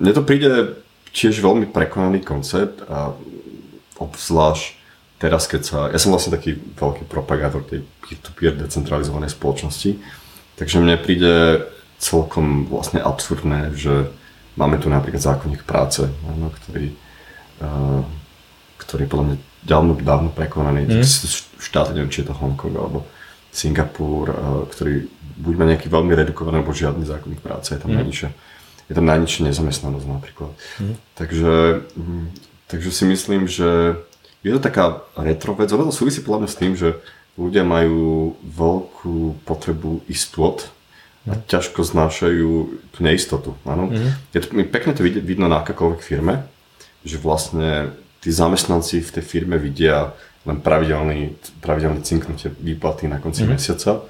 mne to príde tiež veľmi prekonaný koncept a obzvlášť teraz, keď sa... Ja som vlastne taký veľký propagátor tej peer-to-peer decentralizovanej spoločnosti, takže mne príde celkom vlastne absurdné, že máme tu napríklad zákonník práce, áno, ktorý, uh, ktorý je podľa mňa dávno, dávno prekonaný. Mm. Štát, neviem, či je to Hongkong alebo Singapur, uh, ktorý buď má nejaký veľmi redukovaný, alebo žiadny zákonník práce, je tam mm. najnižšia je tam najnižšia nezamestnanosť napríklad. Mm. Takže, mm, takže si myslím, že je to taká retro vec, ono to súvisí podľa mňa s tým, že ľudia majú veľkú potrebu istôt a mhm. ťažko znášajú tú neistotu. Áno? Mm-hmm. Je to, pekne to vidno na akákoľvek firme, že vlastne tí zamestnanci v tej firme vidia len pravidelný, pravidelné cinknutie výplaty na konci mm-hmm. mesiaca,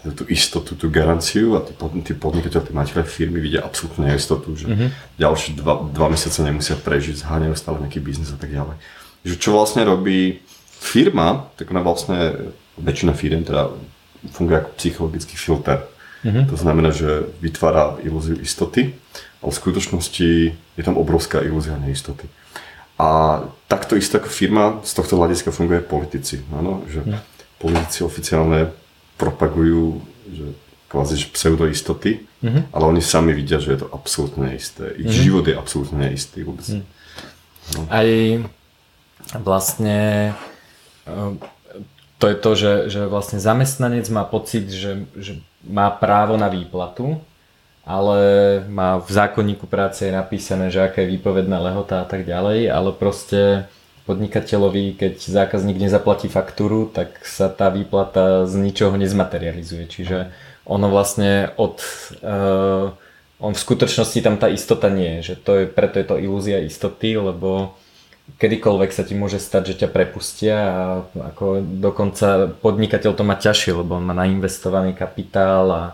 tú istotu, tú garanciu a tí, tí podnikateľi, tí majiteľe firmy vidia absolútne neistotu, že mm-hmm. ďalšie dva, dva mesiace nemusia prežiť, zháňajú stále nejaký biznis a tak ďalej že čo vlastne robí firma, tak ona vlastne, väčšina firm teda funguje ako psychologický filter. Mm-hmm. To znamená, že vytvára ilúziu istoty, ale v skutočnosti je tam obrovská ilúzia neistoty. A takto isto ako firma z tohto hľadiska funguje politici. Áno? Že mm. politici oficiálne propagujú že kvázi že pseudoistoty, mm-hmm. ale oni sami vidia, že je to absolútne neisté. Ich mm-hmm. život je absolútne neistý vôbec. Mm. No. Aj vlastne to je to, že, že vlastne zamestnanec má pocit, že, že má právo na výplatu, ale má v zákonníku práce je napísané, že aká je výpovedná lehota a tak ďalej, ale proste podnikateľovi, keď zákazník nezaplatí faktúru, tak sa tá výplata z ničoho nezmaterializuje. Čiže ono vlastne od... Uh, on v skutočnosti tam tá istota nie je, že to je, preto je to ilúzia istoty, lebo kedykoľvek sa ti môže stať, že ťa prepustia a ako dokonca podnikateľ to má ťažšie, lebo on má nainvestovaný kapitál a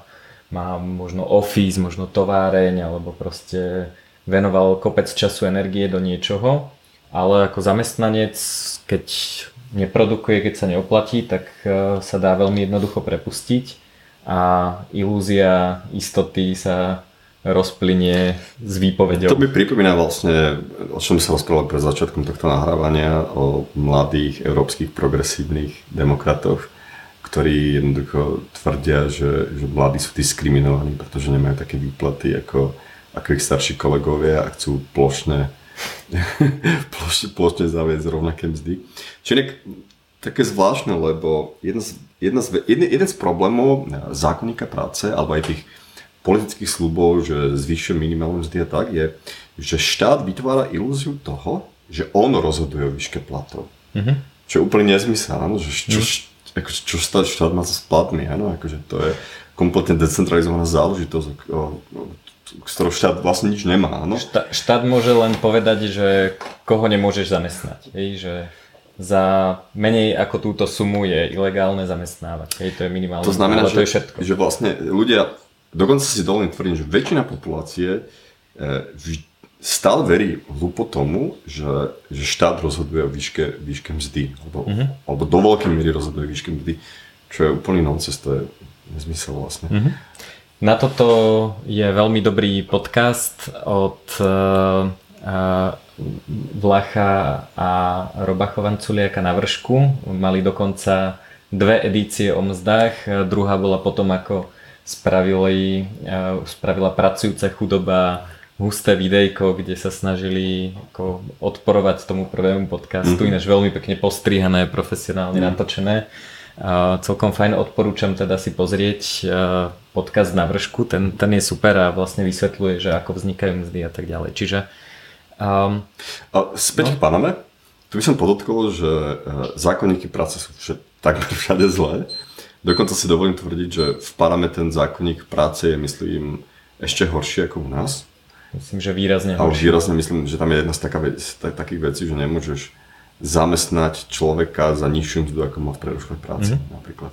má možno office, možno továreň alebo proste venoval kopec času, energie do niečoho, ale ako zamestnanec, keď neprodukuje, keď sa neoplatí, tak e, sa dá veľmi jednoducho prepustiť a ilúzia istoty sa rozplynie s výpovedou. To mi pripomína vlastne, o čom sa rozprávali pred začiatkom tohto nahrávania, o mladých európskych progresívnych demokratoch, ktorí jednoducho tvrdia, že, že mladí sú diskriminovaní, pretože nemajú také výplaty ako, ako ich starší kolegovia a chcú plošne, *laughs* plošne, plošne zaviesť rovnaké mzdy. Čiže také zvláštne, lebo jedna z, jedna z, jeden, jeden z problémov zákonníka práce, alebo aj tých politických slubov, že zvyšuje minimálne mzdy a tak, je, že štát vytvára ilúziu toho, že on rozhoduje o výške platov. Mm-hmm. Čo je úplne nezmysel, áno, že čo, mm. ako, čo štát, štát má sa s platmi, áno, akože to je kompletne decentralizovaná záležitosť, o, o, z ktorou štát vlastne nič nemá. Áno? Štát, štát môže len povedať, že koho nemôžeš zamestnať. Hej, že za menej ako túto sumu je ilegálne zamestnávať. Hej, to je minimálne. To znamená, že, to je všetko. že vlastne ľudia dokonca si dovolím tvrdiť, že väčšina populácie e, stále verí hlúpo tomu, že, že štát rozhoduje o výške, výške mzdy, alebo, mm-hmm. alebo do veľkej miery rozhoduje o výške mzdy, čo je úplný nonsense, to je nezmysel vlastne. Mm-hmm. Na toto je veľmi dobrý podcast od uh, Vlacha a Roba Chovanculiaka na vršku. Mali dokonca dve edície o mzdách, druhá bola potom ako spravili, spravila pracujúca chudoba husté videjko, kde sa snažili ako odporovať tomu prvému podcastu, mm-hmm. ináč veľmi pekne postrihané, profesionálne mm-hmm. natočené. Uh, celkom fajn, odporúčam teda si pozrieť uh, podcast na vršku, ten, ten je super a vlastne vysvetľuje, že ako vznikajú mzdy a tak ďalej. Čiže... Um, a späť no? k Paname, tu by som podotkol, že uh, zákonníky práce sú všet, *laughs* takmer všade zlé, Dokonca si dovolím tvrdiť, že v Paname ten zákonník práce je, myslím, ešte horší ako u nás. Myslím, že výrazne horší. Ale výrazne myslím, že tam je jedna z taká vec, takých vecí, že nemôžeš zamestnať človeka za nižšiu mzdu, ako má v preruškovej práci mm-hmm. napríklad.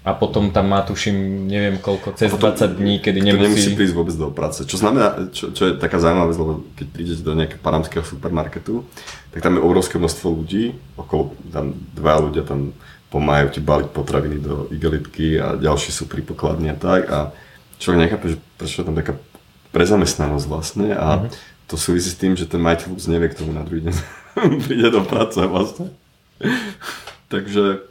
A potom tam má, tuším, neviem koľko, cez 20 dní, kedy nemusí... nemusí prísť vôbec do práce. Čo znamená, čo, čo je taká zaujímavá vec, lebo keď prídete do nejakého panamského supermarketu, tak tam je obrovské množstvo ľudí, okolo tam dva ľudia tam pomáhajú ti baliť potraviny do igelitky a ďalší sú pri pokladni a tak. A človek nechápe, že prečo tam taká prezamestnanosť vlastne a mm-hmm. to súvisí s tým, že ten majiteľ vôbec nevie, k tomu na druhý deň *laughs* príde do práce vlastne. takže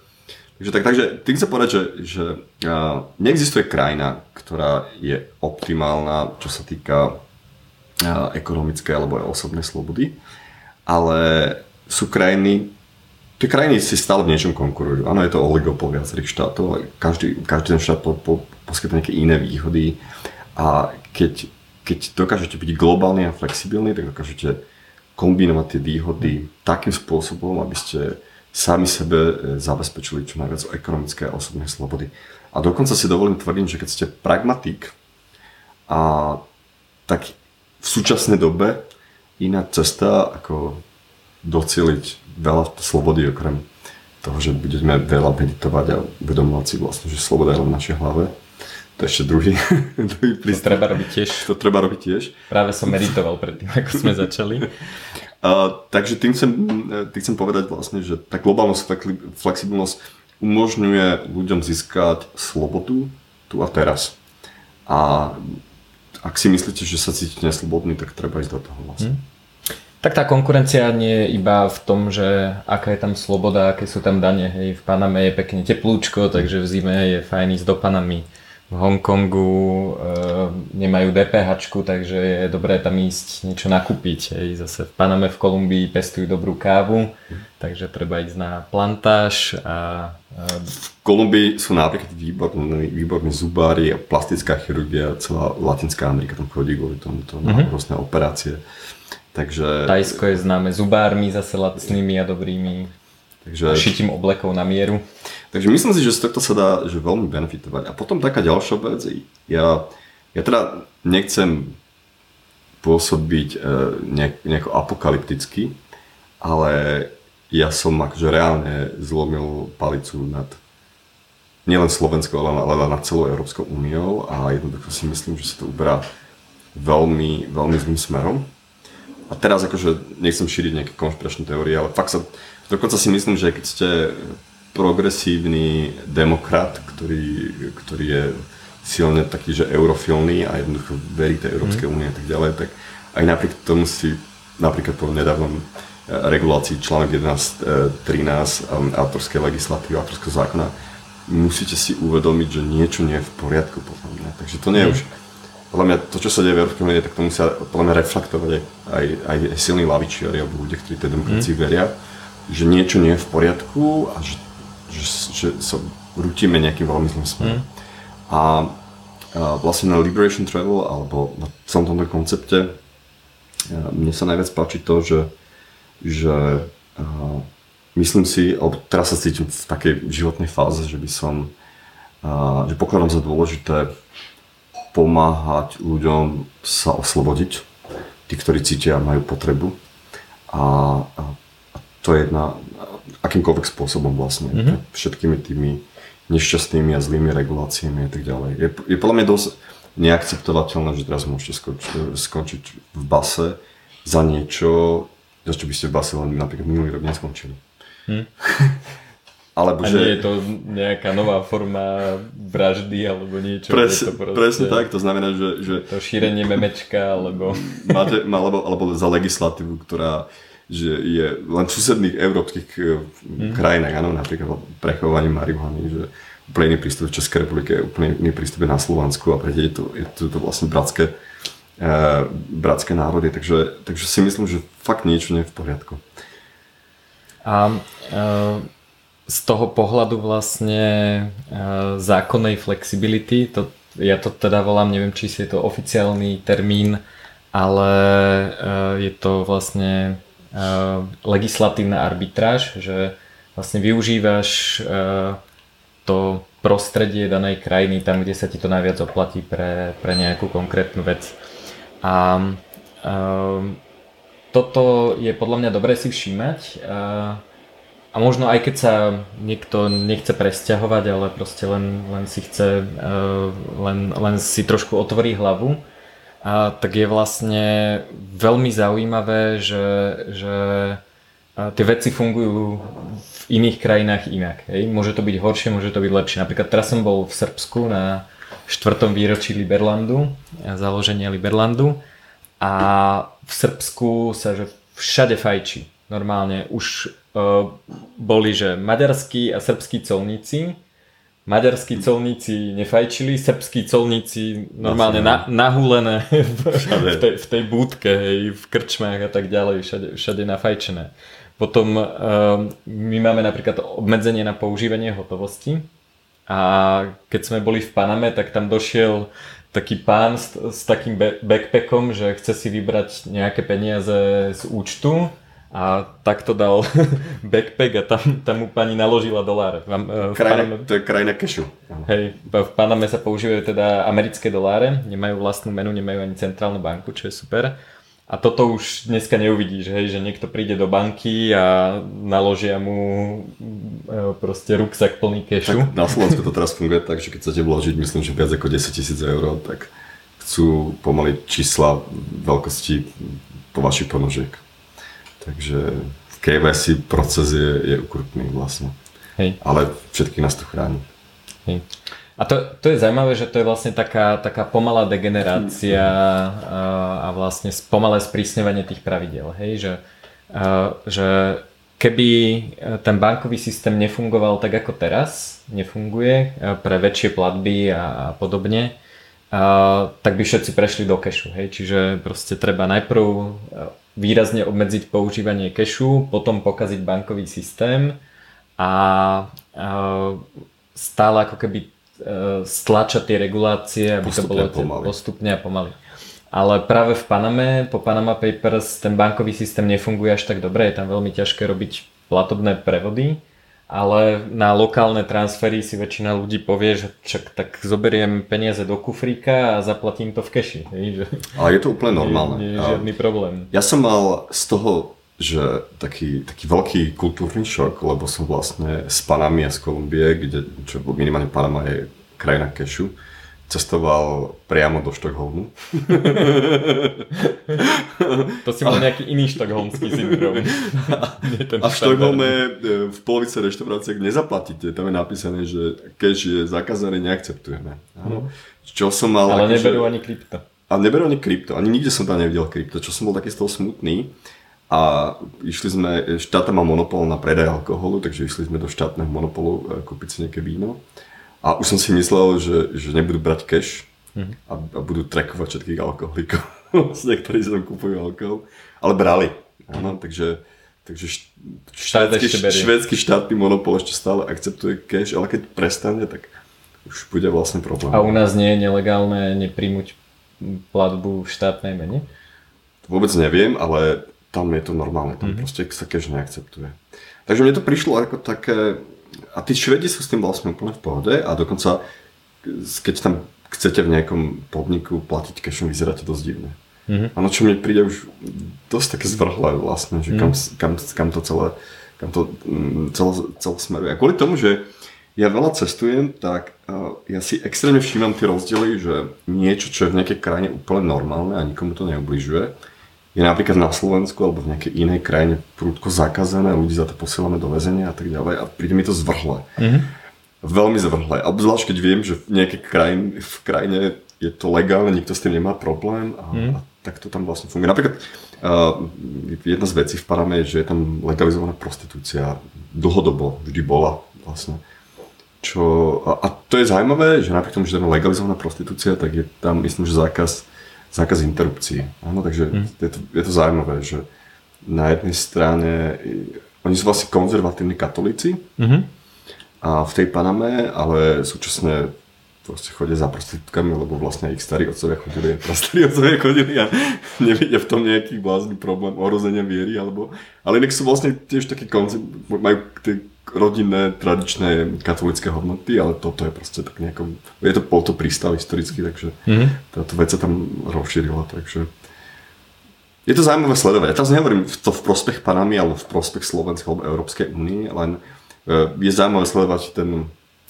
Takže, tak, takže tým chcem povedať, že, že uh, neexistuje krajina, ktorá je optimálna, čo sa týka uh, ekonomickej alebo aj osobnej slobody, ale sú krajiny, tie krajiny si stále v niečom konkurujú. Áno, je to oligopol viacerých štátov, ale každý, každý ten štát po, po, poskytne nejaké iné výhody a keď, keď dokážete byť globálny a flexibilný, tak dokážete kombinovať tie výhody takým spôsobom, aby ste sami sebe e, zabezpečili čo najviac ekonomické a osobné slobody. A dokonca si dovolím tvrdiť, že keď ste pragmatik a tak v súčasnej dobe iná cesta, ako docieliť veľa slobody, okrem toho, že budeme veľa meditovať a uvedomovať si vlastne, že sloboda je len v našej hlave. To je ešte druhý, *laughs* druhý prístup. To treba robiť tiež. To treba robiť tiež. Práve som meditoval predtým, ako sme začali. *laughs* Uh, takže tým chcem, tým chcem povedať vlastne, že tá globálnosť, flexibilnosť umožňuje ľuďom získať slobodu tu a teraz. A ak si myslíte, že sa cítite neslobodný, tak treba ísť do toho vlastne. Hmm. Tak tá konkurencia nie je iba v tom, že aká je tam sloboda, aké sú tam dane. Hej, v Paname je pekne teplúčko, takže v zime je fajn ísť do Panamy v Hongkongu e, nemajú DPH, takže je dobré tam ísť niečo nakúpiť. Ej. Zase v Paname, v Kolumbii pestujú dobrú kávu, takže treba ísť na plantáž. A, a... V Kolumbii sú napríklad výborní, výborní zubári a plastická chirurgia, celá Latinská Amerika tam chodí kvôli tomu, to mm-hmm. operácie. Takže... Tajsko je známe zubármi zase lacnými a dobrými. Takže... Šitím oblekov na mieru. Takže myslím si, že z tohto sa dá že veľmi benefitovať. A potom taká ďalšia vec, ja, ja teda nechcem pôsobiť e, nejak, nejako apokalypticky, ale ja som akože reálne zlomil palicu nad nielen Slovenskou, ale, ale nad celou Európskou úniou a jednoducho si myslím, že sa to uberá veľmi, veľmi zlým smerom. A teraz akože nechcem šíriť nejaké konšpiračné teórie, ale fakt sa, dokonca si myslím, že keď ste progresívny demokrat, ktorý, ktorý je silne taký, že eurofilný a jednoducho verí tej Európskej mhm. únie mm. a tak ďalej, tak aj napriek tomu si napríklad po nedávnom e, regulácii článok 11.13 um, autorskej legislatívy, autorského zákona, musíte si uvedomiť, že niečo nie je v poriadku podľa mňa. Takže to nie je mm. už podľa mňa to, čo sa deje v Európskej únie, tak to musia podľa mňa reflektovať aj, aj, aj silní lavičiari alebo ľudia, ktorí tej demokracii mm. veria, že niečo nie je v poriadku a že že, že sa rútime nejakým veľmi zlým smerom. Mm. A, a vlastne na Liberation Travel alebo na celom tomto koncepte mne sa najviac páči to, že, že a, myslím si, alebo teraz sa cítim v takej životnej fáze, že by som, a, že pokladám za dôležité pomáhať ľuďom sa oslobodiť, tí, ktorí cítia a majú potrebu. A, a to je jedna, akýmkoľvek spôsobom vlastne, mm-hmm. všetkými tými nešťastnými a zlými reguláciami a tak ďalej. Je, je podľa mňa dosť neakceptovateľné, že teraz môžete skoč, skončiť v base za niečo, za čo by ste v base len napríklad minulý rok neskončili. Hm. *laughs* Alebo a že... nie je to nejaká nová forma vraždy alebo niečo. Pres, to proste, presne tak, to znamená, že... že to šírenie memečka alebo... *laughs* Máte, alebo, alebo za legislatívu, ktorá že je len v susedných európskych mm. krajinách, áno, napríklad prechovanie marihuany, že úplne iný prístup v Českej republike, úplne iný prístup na Slovensku a pre je to, je to, to vlastne bratské, uh, bratské národy, takže, takže si myslím, že fakt niečo nie je v poriadku. A uh, z toho pohľadu vlastne uh, zákonnej flexibility, to, ja to teda volám, neviem, či si je to oficiálny termín, ale uh, je to vlastne Eh, legislatívna arbitráž, že vlastne využívaš eh, to prostredie danej krajiny tam, kde sa ti to najviac oplatí pre, pre nejakú konkrétnu vec. A um, toto je podľa mňa dobré si všímať. A možno aj keď sa niekto nechce presťahovať, ale proste len, len si chce, uh, len, len si trošku otvorí hlavu, a tak je vlastne veľmi zaujímavé, že, že tie veci fungujú v iných krajinách inak. Hej. Môže to byť horšie, môže to byť lepšie. Napríklad teraz som bol v Srbsku na štvrtom výročí Liberlandu, založenia Liberlandu a v Srbsku sa že všade fajčí. Normálne už uh, boli, že maďarskí a srbskí colníci. Maďarskí colníci nefajčili, srbskí colníci normálne na, nahulené *laughs* v, v, tej, v tej búdke, hej, v krčmách a tak ďalej, všade, všade nafajčené. Potom um, my máme napríklad obmedzenie na používanie hotovosti. A keď sme boli v Paname, tak tam došiel taký pán s, s takým backpackom, že chce si vybrať nejaké peniaze z účtu a takto dal *laughs* backpack a tam, tam mu pani naložila doláre. V, krajina, Paname, to je krajina kešu. Hej, v Paname sa používajú teda americké doláre, nemajú vlastnú menu, nemajú ani centrálnu banku, čo je super. A toto už dneska neuvidíš, hej, že niekto príde do banky a naložia mu e, proste ruksak plný kešu. Tak na Slovensku to teraz funguje tak, že keď chcete vložiť, myslím, že viac ako 10 tisíc eur, tak chcú pomaly čísla veľkosti po vašich ponožiek. Takže KYC proces je, je ukrutný vlastne. Hej. Ale všetky nás to chráni. Hej. A to, to je zaujímavé, že to je vlastne taká, taká pomalá degenerácia a, a vlastne pomalé sprísňovanie tých pravidel. Hej? Že, a, že keby ten bankový systém nefungoval tak ako teraz, nefunguje pre väčšie platby a, a podobne, a, tak by všetci prešli do kešu. Hej? Čiže proste treba najprv výrazne obmedziť používanie kešu, potom pokaziť bankový systém a, stále ako keby e, stlačať tie regulácie, aby postupne to bolo pomaly. postupne a pomaly. Ale práve v Paname, po Panama Papers, ten bankový systém nefunguje až tak dobre, je tam veľmi ťažké robiť platobné prevody ale na lokálne transfery si väčšina ľudí povie, že čak tak zoberiem peniaze do kufríka a zaplatím to v keši. Že... Ale je to úplne normálne. Nie, nie je žiadny problém. Ja som mal z toho, že taký, taký veľký kultúrny šok, lebo som vlastne z Panamy a z Kolumbie, kde, čo minimálne Panama je krajina kešu, cestoval priamo do Štokholmu. *laughs* to si mal nejaký iný štokholmský syndrom. a v Štokholme e, v polovice reštaurácií nezaplatíte. Tam je napísané, že cash je zakázané, neakceptujeme. No. Čo som mal... Ale neberú že... ani krypto. A neberú ani krypto. Ani nikde som tam nevidel krypto, čo som bol taký z toho smutný. A išli sme, štát mal monopol na predaj alkoholu, takže išli sme do štátneho monopolu e, kúpiť si nejaké víno. A už som si myslel, že, že nebudú brať cash mm-hmm. a, a budú trackovať všetkých alkoholikov, *laughs* vlastne, ktorí si tam kúpujú alkohol. Ale brali. Áno, takže takže švédsky, švédsky štátny monopol ešte stále akceptuje cash, ale keď prestane, tak už bude vlastne problém. A u nás nie je nelegálne nepríjmuť platbu v štátnej mene? Vôbec neviem, ale tam je to normálne, tam mm-hmm. proste sa cash neakceptuje. Takže mne to prišlo ako také, a tí Švedi sú s tým vlastne úplne v pohode a dokonca keď tam chcete v nejakom podniku platiť cashom, vyzeráte dosť divne. Mm-hmm. A čo mne príde už dosť také zvrhlé vlastne, že kam, mm. kam, kam to celé, kam to mm, celé, celé smeruje. A kvôli tomu, že ja veľa cestujem, tak uh, ja si extrémne všímam tie rozdiely, že niečo, čo je v nejakej krajine úplne normálne a nikomu to neubližuje, je napríklad na Slovensku alebo v nejakej inej krajine prúdko zakázané, ľudí za to posielame do väzenia a tak ďalej a príde mi to zvrhle. Mm-hmm. Veľmi zvrhle. A obzvlášť keď viem, že v nejakej krajine, v krajine je to legálne, nikto s tým nemá problém a, mm. a tak to tam vlastne funguje. Napríklad uh, jedna z vecí v Paname je, že je tam legalizovaná prostitúcia. Dlhodobo vždy bola vlastne. Čo, a, a to je zaujímavé, že napriek tomu, že je tam legalizovaná prostitúcia, tak je tam myslím, že zákaz zákaz interrupcií. Áno, takže mm. je, to, je to zaujímavé, že na jednej strane oni sú vlastne konzervatívni katolíci mm-hmm. a v tej Paname, ale súčasne proste chodia za prostitútkami, lebo vlastne ich starí otcovia chodili, *laughs* starí otcovia chodili a *laughs* nevidia v tom nejaký blázny problém ohrozenia viery, alebo, ale inak sú vlastne tiež taký koncept, majú tie rodinné, tradičné katolické hodnoty, ale toto je proste tak nejako, je to, bol to prístav historicky, takže mm-hmm. táto vec sa tam rozšírila, takže je to zaujímavé sledovať. Ja teraz nehovorím to v prospech Panamy alebo v prospech Slovenskej alebo Európskej únie, len e, je zaujímavé sledovať ten,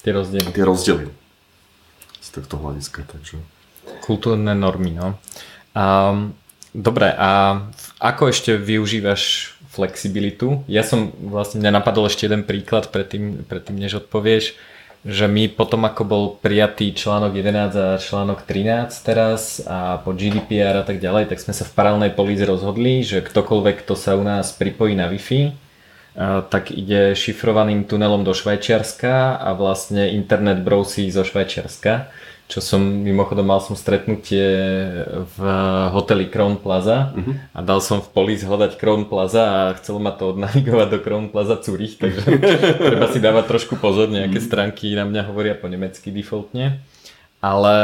tie rozdiely. Tie rozdiely z tohto hľadiska. Takže. Kultúrne normy, no. A, dobre, a ako ešte využívaš flexibilitu? Ja som vlastne, mňa napadol ešte jeden príklad predtým, predtým než odpovieš že my potom ako bol prijatý článok 11 a článok 13 teraz a po GDPR a tak ďalej, tak sme sa v paralelnej políze rozhodli, že ktokoľvek, kto sa u nás pripojí na Wi-Fi, tak ide šifrovaným tunelom do Švajčiarska a vlastne internet brousí zo Švajčiarska čo som mimochodom mal som stretnutie v hoteli Crown Plaza uh-huh. a dal som v polis hľadať Crown Plaza a chcel ma to odnavigovať do Crown Plaza Zurich, takže *laughs* treba si dávať trošku pozor, nejaké uh-huh. stránky na mňa hovoria po nemecky defaultne. Ale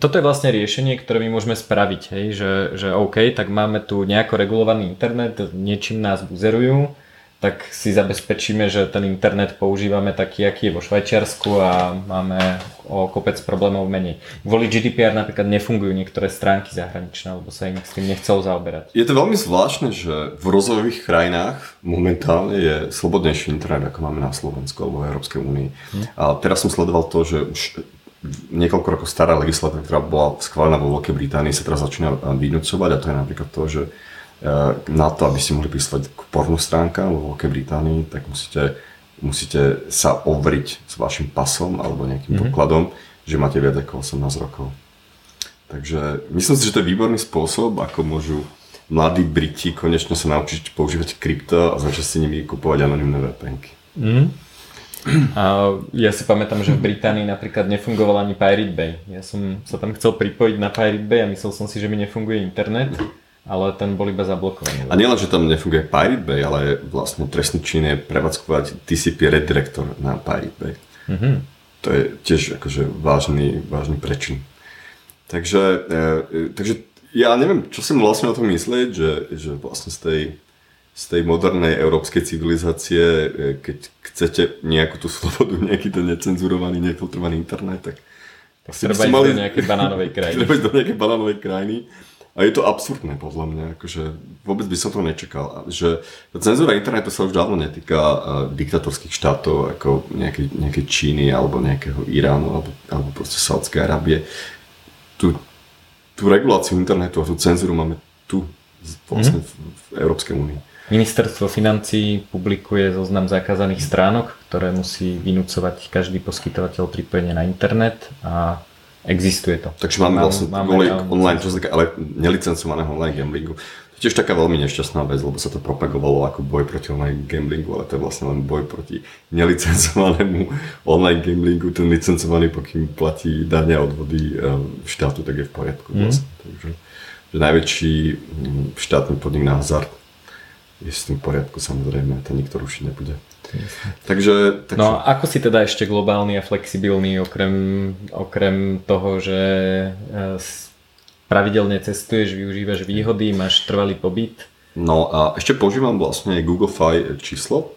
toto je vlastne riešenie, ktoré my môžeme spraviť, hej, že, že OK, tak máme tu nejako regulovaný internet, niečím nás buzerujú, tak si zabezpečíme, že ten internet používame taký, aký je vo Švajčiarsku a máme o kopec problémov menej. Kvôli GDPR napríklad nefungujú niektoré stránky zahraničné, lebo sa im s tým nechcel zaoberať. Je to veľmi zvláštne, že v rozvojových krajinách momentálne je slobodnejší internet, ako máme na Slovensku alebo v Európskej únii. Hm. A teraz som sledoval to, že už niekoľko rokov stará legislatíva, ktorá bola schválená vo Veľkej Británii, sa teraz začína vynúcovať a to je napríklad to, že na to, aby ste mohli pristať k pornu stránka vo Veľkej Británii, tak musíte, musíte sa ovriť s vašim pasom alebo nejakým mm-hmm. dokladom, že máte viac ako 18 rokov. Takže myslím si, že to je výborný spôsob, ako môžu mladí Briti konečne sa naučiť používať krypto a začať si nimi kupovať anonimné VPNky. Mm. A ja si pamätám, že v Británii napríklad nefungoval ani Pirate Bay. Ja som sa tam chcel pripojiť na Pirate Bay a myslel som si, že mi nefunguje internet ale ten bol iba zablokovaný. A nielen, že tam nefunguje Pirate Bay, ale vlastne trestný čin je prevádzkovať TCP redirector na Pirate Bay. Mm-hmm. To je tiež akože vážny, vážny prečin. Takže, e, e, takže ja neviem, čo si vlastne o tom myslieť, že, že vlastne z tej, z tej modernej európskej civilizácie, e, keď chcete nejakú tú slobodu, nejaký ten necenzurovaný, nefiltrovaný internet, tak Treba ísť mali... do nejakej banánovej *laughs* krajiny. Treba ísť do nejakej banánovej krajiny a je to absurdné podľa mňa, akože vôbec by som to nečakal. Že cenzúra internetu sa už dávno netýka uh, diktatorských štátov ako nejakej, nejakej Číny alebo nejakého Iránu alebo, alebo proste Saudskej Arábie. Tú, tú reguláciu internetu a tú cenzúru máme tu vlastne mm. v, v Európskej únii. Ministerstvo financí publikuje zoznam zakázaných stránok, ktoré musí vynúcovať každý poskytovateľ pripojenia na internet a Existuje to. Takže máme vlastne máme online, čo sa týka ale nelicencovaného online gamblingu. To je tiež taká veľmi nešťastná vec, lebo sa to propagovalo ako boj proti online gamblingu, ale to je vlastne len boj proti nelicencovanému *laughs* online gamblingu. Ten licencovaný, pokým platí dania odvody eh, štátu, tak je v poriadku. Mm. Vlastne. Takže že najväčší mm, štátny podnik na hazard je s tým v poriadku, samozrejme, to nikto rušiť nebude. Takže, takže... No ako si teda ešte globálny a flexibilný okrem, okrem toho, že e, pravidelne cestuješ, využívaš výhody, máš trvalý pobyt? No a ešte používam vlastne Google Fi číslo,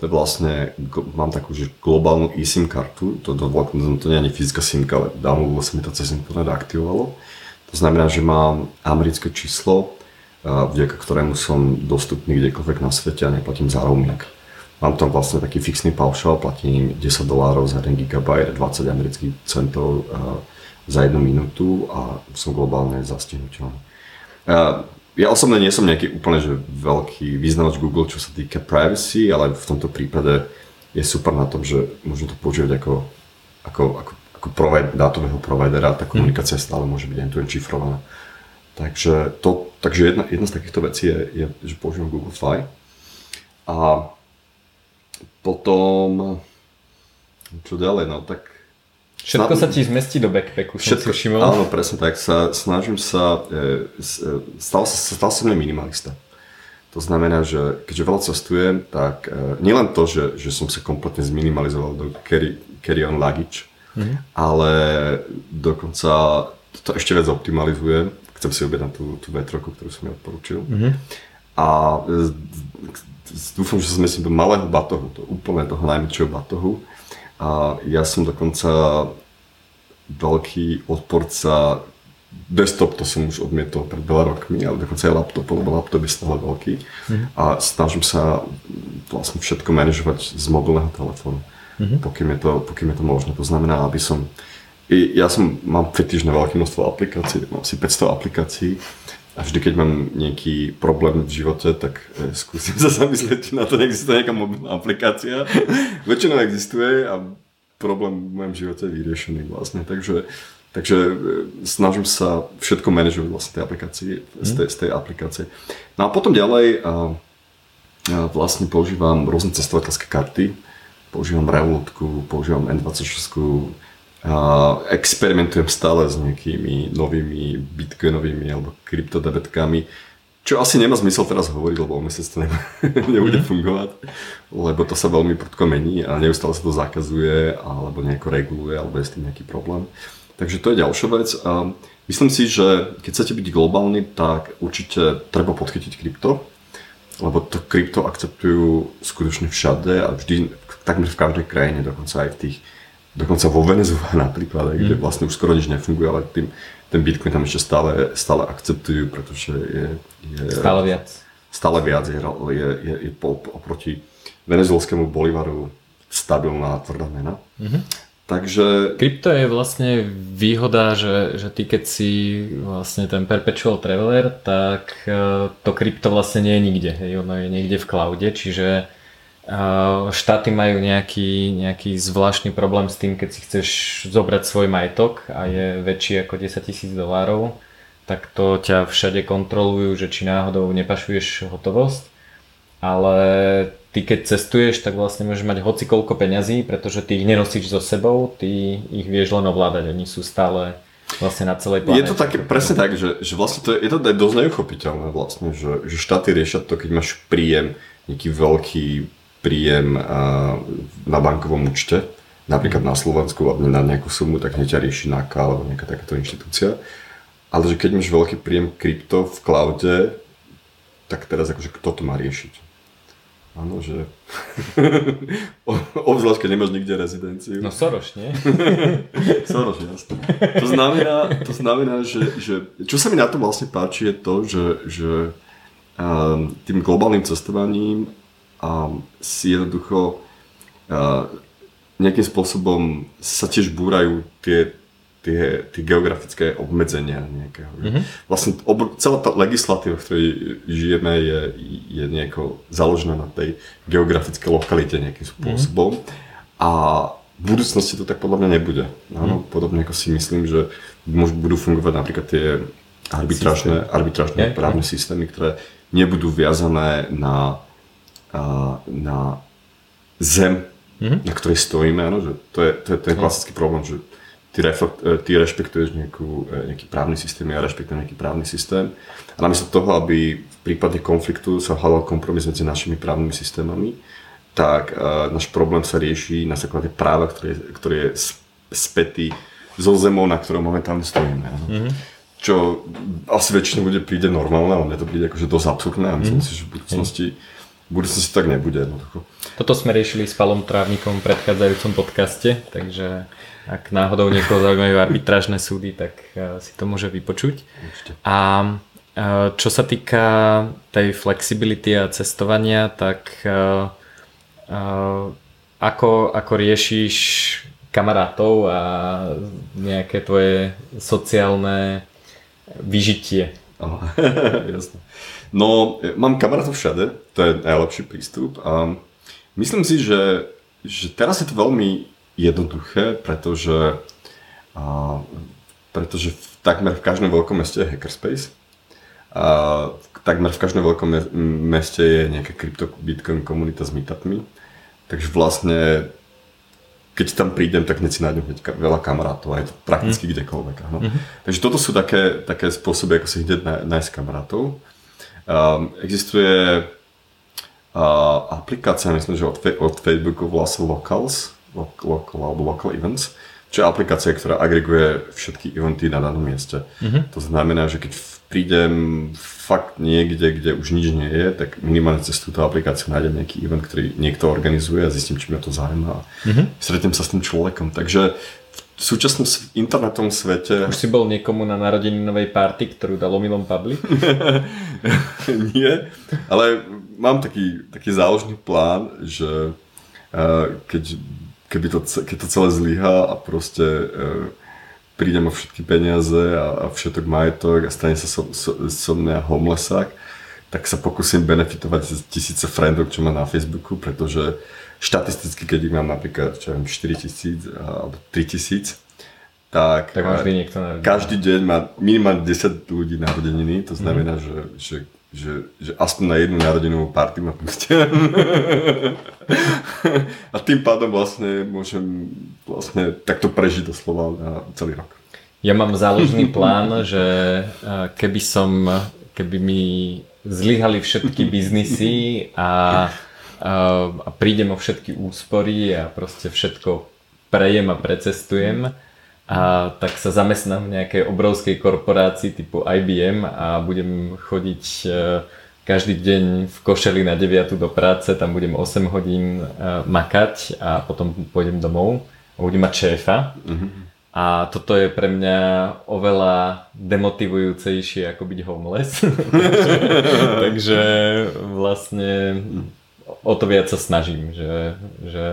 to je vlastne, mám takú že globálnu eSIM kartu, to, to, to, nie je fyzická SIMka, ale dávno sa mi to cez internet aktivovalo. To znamená, že mám americké číslo, vďaka ktorému som dostupný kdekoľvek na svete a neplatím za roaming. Mám tam vlastne taký fixný paušal, platím 10 dolárov za 1 GB, 20 amerických centov uh, za jednu minútu a som globálne zastihnutelný. Uh, ja osobne nie som nejaký úplne že veľký význavač Google, čo sa týka privacy, ale v tomto prípade je super na tom, že môžem to používať ako, ako, ako, ako provide, dátového providera, tá komunikácia stále môže byť end-to-end šifrovaná. Takže, to, takže jedna, jedna z takýchto vecí je, je že používam Google Fi. A potom, čo ďalej, no tak... Všetko sa ti zmestí do backpacku, všetko, som si všimol. Áno, presne tak. Sa, snažím sa, e, e, stal, stal mne minimalista. To znamená, že keďže veľa cestujem, tak e, nielen to, že, že som sa kompletne zminimalizoval do carry, carry on luggage, mm-hmm. ale dokonca to ešte viac optimalizujem. Chcem si objednať tú, tú vetroku, ktorú som mi odporúčil. Mm-hmm. A dúfam, že sa zmestím do malého batohu, do úplne toho najmäčšieho batohu. A ja som dokonca veľký odporca desktop to som už odmietol pred veľa rokmi, ale dokonca aj laptop, lebo laptop je stále veľký. Mm-hmm. A snažím sa vlastne všetko manažovať z mobilného telefónu, mm-hmm. pokým, je to, pokým je to možné. To znamená, aby som... Ja som, mám fetiš na veľké množstvo aplikácií, mám asi 500 aplikácií a vždy, keď mám nejaký problém v živote, tak e, skúsim sa zamyslieť, na to neexistuje nejaká mobilná aplikácia. *laughs* Väčšinou existuje a problém v mojom živote je vyriešený vlastne. Takže Takže e, snažím sa všetko manažovať vlastne tej aplikácii, z, tej, z tej aplikácie. No a potom ďalej a, a vlastne používam rôzne cestovateľské karty, používam Revolutku, používam N26, a experimentujem stále s nejakými novými bitcoinovými alebo kryptodebetkami, čo asi nemá zmysel teraz hovoriť, lebo o mesiac to *laughs* nebude mm. fungovať, lebo to sa veľmi prudko mení a neustále sa to zakazuje alebo nejako reguluje, alebo je s tým nejaký problém. Takže to je ďalšia vec. A myslím si, že keď chcete byť globálny, tak určite treba podchytiť krypto, lebo to krypto akceptujú skutočne všade a vždy, takmer v každej krajine, dokonca aj v tých, dokonca vo Venezuele *laughs* napríklad, mm. kde vlastne už skoro nič nefunguje, ale tým, ten Bitcoin tam ešte stále, stále akceptujú, pretože je, je... Stále viac. Stále viac je, je, je, je oproti venezuelskému bolivaru stabilná tvrdá mena. Mm-hmm. Takže... Krypto je vlastne výhoda, že, že ty keď si vlastne ten perpetual traveler, tak e, to krypto vlastne nie je nikde. Hej, ono je niekde v cloude, čiže štáty majú nejaký, nejaký zvláštny problém s tým, keď si chceš zobrať svoj majetok a je väčší ako 10 tisíc dolárov, tak to ťa všade kontrolujú, že či náhodou nepašuješ hotovosť. Ale ty keď cestuješ, tak vlastne môžeš mať hoci koľko peňazí, pretože ty ich nenosíš so sebou, ty ich vieš len ovládať, oni sú stále vlastne na celej planete. Je to také, presne tak, že, že vlastne to je, je to aj dosť neuchopiteľné vlastne, že, že štáty riešia to, keď máš príjem, nejaký veľký príjem na bankovom účte, napríklad na Slovensku na nejakú sumu, tak hneď ťa rieši NAKA alebo nejaká takáto inštitúcia. Ale že keď máš veľký príjem krypto v cloude, tak teraz akože kto to má riešiť? Áno, že *laughs* obzvlášť, keď nemáš nikde rezidenciu. No Soroš, nie? *laughs* Soroš, jasne. To znamená, to znamená že, že čo sa mi na tom vlastne páči je to, že, že um, tým globálnym cestovaním um, si jednoducho uh, nejakým spôsobom sa tiež búrajú tie tie, tie geografické obmedzenia nejakého. Mm-hmm. Vlastne obr- celá tá legislatíva, v ktorej žijeme, je, je nejako založená na tej geografickej lokalite nejakým mhm. spôsobom. Mm-hmm. A v budúcnosti to tak podľa mňa nebude. Áno, mm-hmm. Podobne ako si myslím, že budú fungovať napríklad tie arbitrážne, arbitrážne yeah, právne systémy, ktoré nebudú viazané na, na zem, mm-hmm. na ktorej stojíme. Áno, že to, je, to, je, to je klasický problém, že ty, reflekt, e, ty rešpektuješ nejakú, e, nejaký právny systém, ja rešpektujem nejaký právny systém. A namiesto toho, aby v prípade konfliktu sa hľadal kompromis medzi našimi právnymi systémami, tak uh, náš problém sa rieši na základe práva, ktoré, ktoré je spätý so zemou, na ktorom momentálne stojíme. Mm-hmm. Čo asi väčšine bude príde normálne, ale mne to príde akože dosť absurdné a myslím mm-hmm. si, že v budúcnosti v budúcnosti tak nebude jednoducho. Toto sme riešili s Palom Trávnikom v predchádzajúcom podcaste, takže ak náhodou niekoho zaujímajú arbitrážne súdy, tak eh, si to môže vypočuť. Určite. A eh, čo sa týka tej flexibility a cestovania, tak eh, ako, ako riešiš kamarátov a nejaké tvoje sociálne vyžitie? Oh, *laughs* jasne. No, mám kamarátov všade, to je najlepší prístup a myslím si, že, že teraz je to veľmi jednoduché, pretože, a, pretože v, takmer v každom veľkom meste je hackerspace. A v, takmer v každom veľkom me, meste je nejaká krypto bitcoin komunita s meetupmi. Takže vlastne keď tam prídem, tak hneď si nájdem hneď veľa kamarátov, aj prakticky mm. kdekoľvek. No. Mm-hmm. Takže toto sú také, také spôsoby, ako si hneď nájsť kamarátov. Um, existuje uh, aplikácia, myslím, že od, od Facebooku volá sa Locals, local alebo local events, čo je aplikácia, ktorá agreguje všetky eventy na danom mieste. Mm-hmm. To znamená, že keď prídem fakt niekde, kde už nič nie je, tak minimálne cez túto aplikáciu nájdem nejaký event, ktorý niekto organizuje a zistím, či mňa to zaujíma mm-hmm. stretnem sa s tým človekom. Takže v v súčasnom internetovom svete... Už si bol niekomu na narodeninovej party, ktorú dal omylom Pabli? *laughs* Nie, ale mám taký, taký záložný plán, že uh, keď, keby to, keď to celé zlyhá a proste uh, prídem o všetky peniaze a, a všetok majetok a stane sa so, so, so mňa homelessák, tak sa pokúsim benefitovať z tisíce friendov, čo má na Facebooku, pretože štatisticky, keď ich mám napríklad, čo viem, 4 tisíc alebo 3 tisíc, tak, tak máš niekto každý deň má minimálne 10 ľudí narodeniny, to znamená, mm. že, že, že, že aspoň na jednu narodenovú party ma pustia. *laughs* A tým pádom vlastne môžem vlastne takto prežiť doslova na celý rok. Ja mám záložný *laughs* plán, že keby som, keby mi zlyhali všetky biznisy a a prídem o všetky úspory a proste všetko prejem a precestujem a tak sa zamestnám v nejakej obrovskej korporácii typu IBM a budem chodiť e, každý deň v košeli na 9 do práce, tam budem 8 hodín e, makať a potom pôjdem domov a budem mať šéfa. Mm-hmm. A toto je pre mňa oveľa demotivujúcejšie ako byť homeless. takže, *laughs* takže vlastne o to viac sa snažím, že, že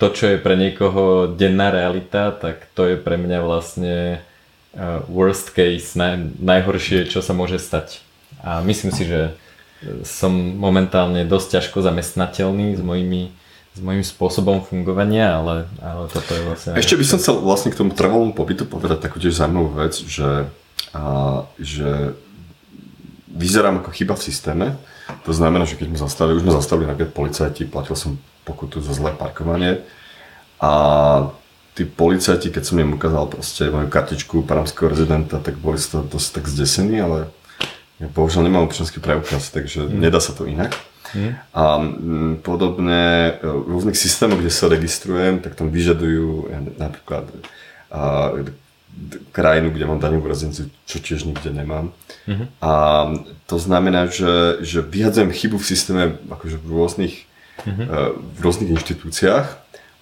to, čo je pre niekoho denná realita, tak to je pre mňa vlastne uh, worst case, naj, najhoršie, čo sa môže stať. A myslím si, že som momentálne dosť ťažko zamestnateľný s mojimi s mojím spôsobom fungovania, ale, ale toto je vlastne... Ešte by som chcel vlastne k tomu trvalom pobytu povedať takú tiež zaujímavú vec, že, a, že vyzerám ako chyba v systéme, to znamená, že keď sme zastavili, už sme zastavili napríklad policajti, platil som pokutu za zlé parkovanie a tí policajti, keď som im ukázal proste moju kartičku panamského rezidenta, tak boli z toho dosť tak zdesení, ale ja bohužiaľ nemám občanský preukaz, takže mm. nedá sa to inak. Mm. A m, podobne v rôznych systémoch, kde sa registrujem, tak tam vyžadujú ja, napríklad a, krajinu, kde mám daňovú rezidenciu, čo tiež nikde nemám. Uh-huh. A to znamená, že, že vyhadzujem chybu v systéme akože v rôznych, uh-huh. v rôznych inštitúciách,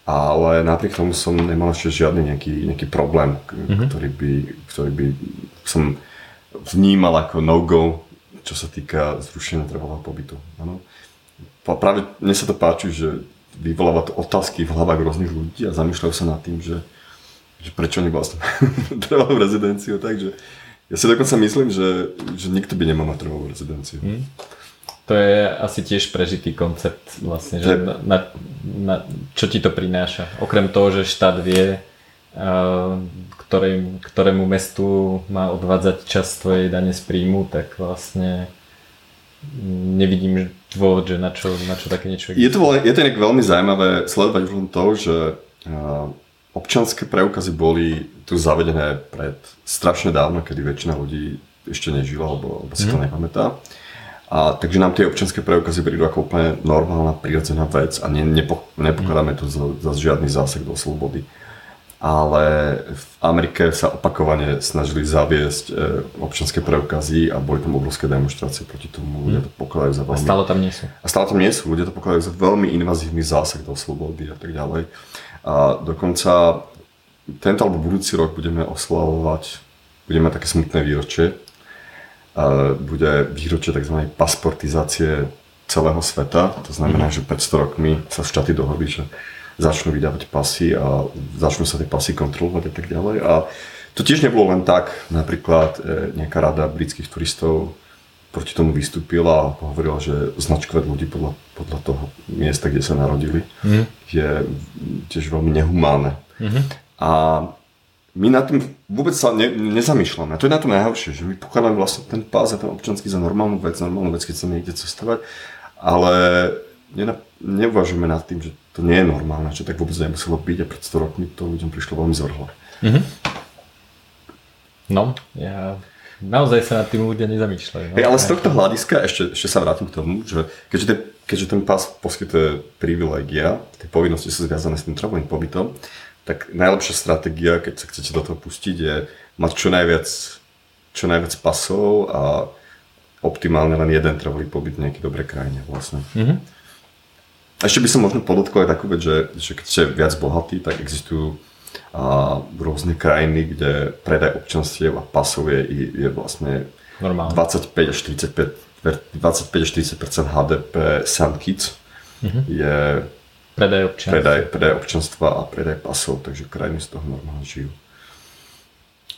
ale napriek tomu som nemal ešte žiadny nejaký, nejaký problém, uh-huh. ktorý, by, ktorý by som vnímal ako no-go, čo sa týka zrušenia trvalého pobytu. Ano. Práve mne sa to páči, že vyvoláva to otázky v hlavách rôznych ľudí a zamýšľajú sa nad tým, že že prečo oni vlastne *laughs* trvalú rezidenciu, takže ja si dokonca myslím, že, že nikto by nemal mať trvalú rezidenciu. Hmm. To je asi tiež prežitý koncept vlastne, že na, na, na, čo ti to prináša. Okrem toho, že štát vie, uh, ktorej, ktorému mestu má odvádzať čas tvojej dane z príjmu, tak vlastne nevidím dôvod, že na čo, na čo také niečo existuje. Je to, je to veľmi zaujímavé sledovať v to, že uh, občanské preukazy boli tu zavedené pred strašne dávno, kedy väčšina ľudí ešte nežila, alebo, alebo si to mm. nepamätá. A takže nám tie občanské preukazy prídu ako úplne normálna, prirodzená vec a ne, nepo, nepokladáme to za, za žiadny zásah do slobody. Ale v Amerike sa opakovane snažili zaviesť e, občanské preukazy a boli tam obrovské demonstrácie proti tomu. Ľudia to pokladajú za veľmi... A stále tam nie sú. A stále tam nie sú. Ľudia to pokladajú za veľmi invazívny zásah do slobody a tak ďalej. A dokonca tento alebo budúci rok budeme oslavovať, budeme mať také smutné výročie. Bude výročie tzv. pasportizácie celého sveta. To znamená, mm. že 500 rokmi sa štáty dohodli, že začnú vydávať pasy a začnú sa tie pasy kontrolovať a tak ďalej. A to tiež nebolo len tak. Napríklad e, nejaká rada britských turistov proti tomu vystúpila a hovorila, že značkovať ľudí podľa, podľa toho miesta, kde sa narodili, mm. je tiež veľmi nehumánne. Mm-hmm. A my na tým vôbec sa ne, nezamýšľame. A to je na to najhoršie, že my pokladáme vlastne ten pás a ten občanský za normálnu vec, normálnu vec, keď sa niekde cestovať, ale ne, neuvažujeme nad tým, že to nie je normálne, že tak vôbec nemuselo byť a pred 100 rokmi to ľuďom prišlo veľmi zorhle. Mm-hmm. No, ja naozaj sa nad tým ľudia nezamýšľajú. No? Hey, ale z tohto hľadiska, ešte, ešte sa vrátim k tomu, že keďže ten, keďže ten pás poskytuje privilegia, tie povinnosti sú zviazané s tým trvalým pobytom, tak najlepšia stratégia, keď sa chcete do toho pustiť, je mať čo najviac, čo najviac pasov a optimálne len jeden trvalý pobyt v nejakej dobrej krajine vlastne. Mm-hmm. Ešte by som možno podotkol aj takú vec, že, že keď ste viac bohatí, tak existujú a rôzne krajiny, kde predaj občanstiev a pasov je, je vlastne Normálne. 25 až 45, 25 až 40 HDP Sun Kids mm-hmm. je predaj občanstva. Predaj, predaj občanstva a predaj pasov, takže krajiny z toho normálne žijú.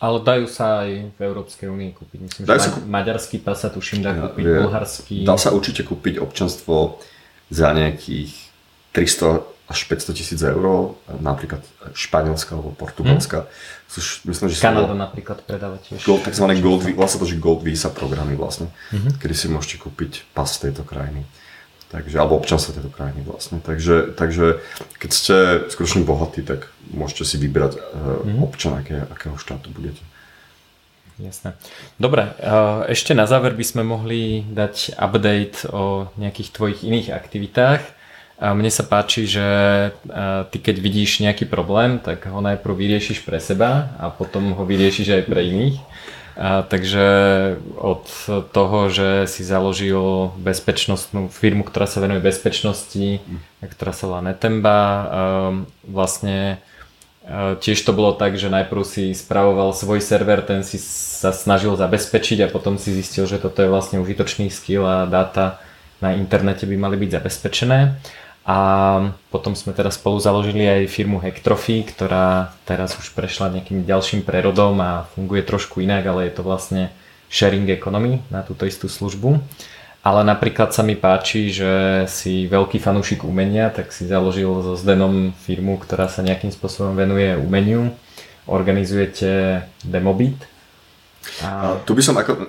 Ale dajú sa aj v Európskej únii kúpiť. Myslím, dajú že sa kúp... maďarský pas sa tuším dá kúpiť, ja, bulharský. Dá sa určite kúpiť občanstvo za nejakých 300 až 500 tisíc eur, napríklad Španielska alebo Portugalska. Hmm. Sú, myslím, že Kanada napríklad predáva tiež. Gold, takzvané gold, vlastne to, že gold visa programy vlastne, hmm. kedy si môžete kúpiť pas tejto krajiny. Takže, alebo občanstvo tejto krajiny vlastne. Takže, takže keď ste skutočne bohatí, tak môžete si vybrať mm-hmm. občan, aké, akého štátu budete. Jasné. Dobre, ešte na záver by sme mohli dať update o nejakých tvojich iných aktivitách. Mne sa páči, že ty keď vidíš nejaký problém, tak ho najprv vyriešiš pre seba a potom ho vyriešiš aj pre iných. A, takže od toho, že si založil bezpečnostnú firmu, ktorá sa venuje bezpečnosti, ktorá sa volá Netemba, vlastne tiež to bolo tak, že najprv si spravoval svoj server, ten si sa snažil zabezpečiť a potom si zistil, že toto je vlastne užitočný skill a dáta na internete by mali byť zabezpečené. A potom sme teda spolu založili aj firmu Hectrophy, ktorá teraz už prešla nejakým ďalším prerodom a funguje trošku inak, ale je to vlastne sharing economy na túto istú službu. Ale napríklad sa mi páči, že si veľký fanúšik umenia, tak si založil so Zdenom firmu, ktorá sa nejakým spôsobom venuje umeniu. Organizujete Demobit. A... A tu by som ako, uh,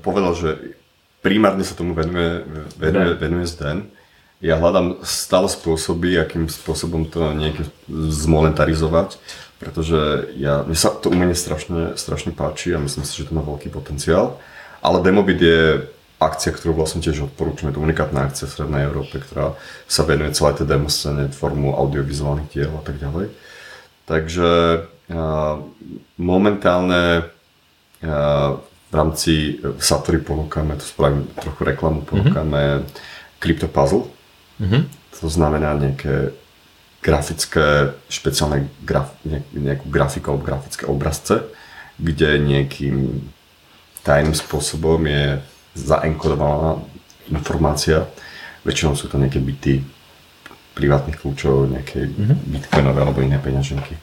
povedal, že primárne sa tomu venuje, venuje, venuje Zden ja hľadám stále spôsoby, akým spôsobom to niekým zmonetarizovať, pretože ja, mne sa to umenie strašne, strašne páči a myslím si, že to má veľký potenciál. Ale Demobit je akcia, ktorú vlastne tiež odporúčame, to unikátna akcia v Strednej Európe, ktorá sa venuje celej tej demo scéne formou audiovizuálnych diel a tak ďalej. Takže uh, momentálne uh, v rámci Satory ponúkame, tu spravím trochu reklamu, ponúkame mm-hmm. Crypto Puzzle, Mm-hmm. To znamená nejaké grafické, špeciálne graf, nejakú grafiku alebo grafické obrazce, kde nejakým tajným spôsobom je zaenkodovaná informácia. Väčšinou sú to nejaké byty privátnych kľúčov, nejaké mm-hmm. bitcoinové alebo iné peňaženky.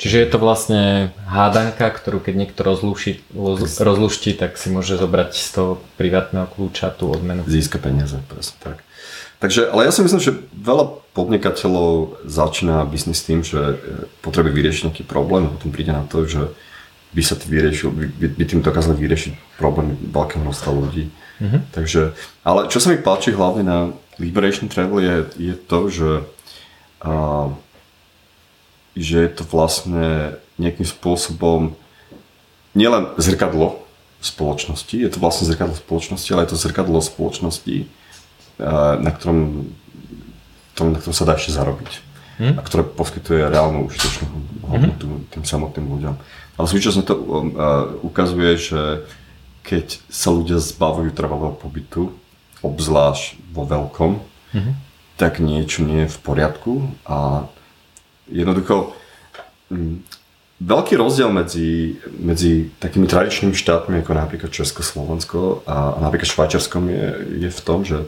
Čiže je to vlastne hádanka, ktorú keď niekto rozluší, rozluští, tak si môže zobrať z toho privátneho kľúča tú odmenu. Získa peniaze, presne tak. Takže, ale ja si myslím, že veľa podnikateľov začína biznis tým, že e, potrebuje vyriešiť nejaký problém a potom príde na to, že by sa vyriešil, by, by tým dokázali vyriešiť problém veľkého množstva ľudí. Mm-hmm. Takže, ale čo sa mi páči hlavne na Liberation Travel je, je to, že, a, že je to vlastne nejakým spôsobom nielen zrkadlo spoločnosti, je to vlastne zrkadlo spoločnosti, ale je to zrkadlo spoločnosti, na ktorom, na ktorom sa dá ešte zarobiť. Hmm? A ktoré poskytuje reálnu užitočnú hodnotu hmm? tým samotným ľuďom. Ale súčasne to um, ukazuje, že keď sa ľudia zbavujú trvalého pobytu, obzvlášť vo veľkom, hmm. tak niečo nie je v poriadku a jednoducho um, veľký rozdiel medzi, medzi takými tradičnými štátmi ako napríklad Česko, Slovensko a, a napríklad Švajčiarskom je, je v tom, že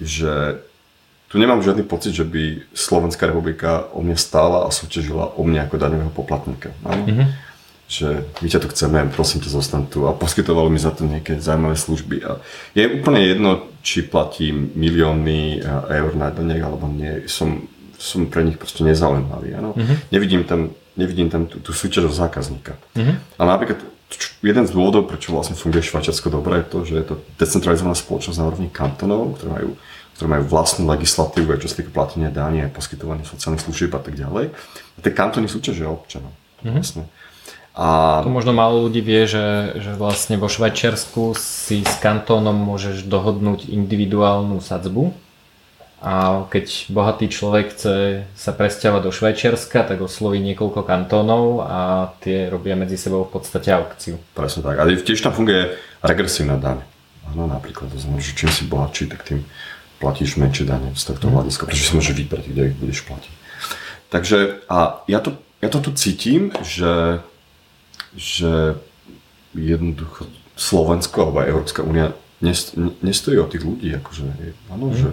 že tu nemám žiadny pocit, že by Slovenská republika o mne stála a súťažila o mne ako daňového poplatníka. Mm-hmm. Že my ťa tu chceme, prosím ťa, zostan tu a poskytovalo mi za to nejaké zaujímavé služby. A je úplne jedno, či platím milióny eur na daniach alebo nie. Som, som pre nich proste nezaujímavý. Mm-hmm. Nevidím tam, nevidím tam tú, tú súťaž od zákazníka. Mm-hmm. A napríklad jeden z dôvodov, prečo vlastne funguje Švajčiarsko dobre, je to, že je to decentralizovaná spoločnosť na úrovni kantonov, ktoré majú, ktoré majú vlastnú legislatívu, čo sa týka platenia daní a poskytovania sociálnych služieb a tak ďalej. A tie kantony súťažia občanov. Mm-hmm. Vlastne. A... To možno málo ľudí vie, že, že vlastne vo Švajčiarsku si s kantónom môžeš dohodnúť individuálnu sadzbu a keď bohatý človek chce sa presťahovať do Švajčiarska, tak osloví niekoľko kantónov a tie robia medzi sebou v podstate aukciu. Presne tak. Ale tiež tam funguje regresívna daň. Áno, napríklad, to znamená, že čím si bohatší, tak tým platíš menšie dane z tohto mhm. hľadiska, pretože si môžeš vybrať, kde ich budeš platiť. Takže a ja to ja to tu cítim, že, že jednoducho Slovensko alebo Európska únia nestojí o tých ľudí. Akože, áno, mm. že,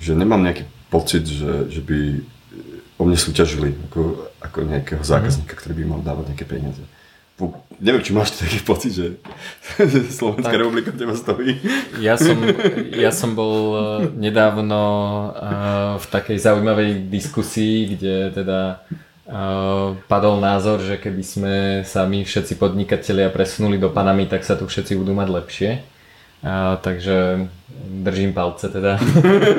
že nemám nejaký pocit, že, že by o mne súťažili ako, ako nejakého zákazníka, mm. ktorý by mal dávať nejaké peniaze. Po, neviem, či máš taký pocit, že, že *laughs* Slovenská tak, republika teba stojí. Ja som, ja som bol eh, nedávno uh, v takej zaujímavej diskusii, kde teda padol názor, že keby sme sa my všetci podnikatelia presunuli do Panamy, tak sa tu všetci budú mať lepšie. Takže držím palce teda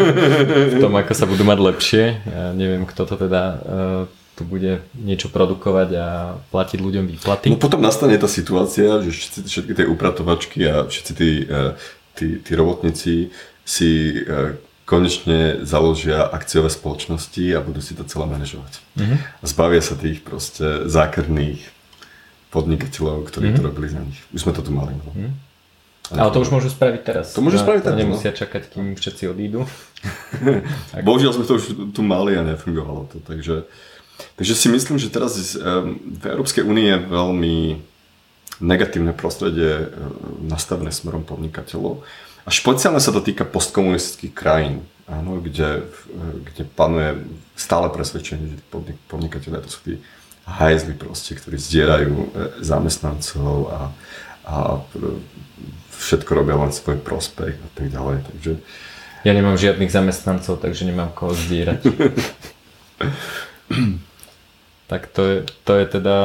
*laughs* v tom, ako sa budú mať lepšie. Ja neviem, kto to teda uh, tu bude niečo produkovať a platiť ľuďom výplaty. No potom nastane tá situácia, že všetci, všetky tie upratovačky a všetci tí, tí, tí robotníci si konečne založia akciové spoločnosti a budú si to celé manažovať. Mm-hmm. A zbavia sa tých proste zákerných podnikateľov, ktorí mm-hmm. to robili za nich. Už sme to tu mali. No. Mm-hmm. Ale to už môžu spraviť teraz. To môžu spraviť teraz. Nemusia no. čakať, kým všetci odídu. *laughs* Bohužiaľ sme to už tu mali a nefungovalo to. Takže, takže si myslím, že teraz v Európskej únii je veľmi negatívne prostredie nastavené smerom podnikateľov. A špeciálne sa to týka postkomunistických krajín, áno, kde, kde panuje stále presvedčenie, že podnikatelia to sú tí hajzli proste, ktorí zdierajú zamestnancov a, a všetko robia len svoj prospech a tak ďalej. Takže... Ja nemám žiadnych zamestnancov, takže nemám koho zdierať. *clears throat* tak to je, to je teda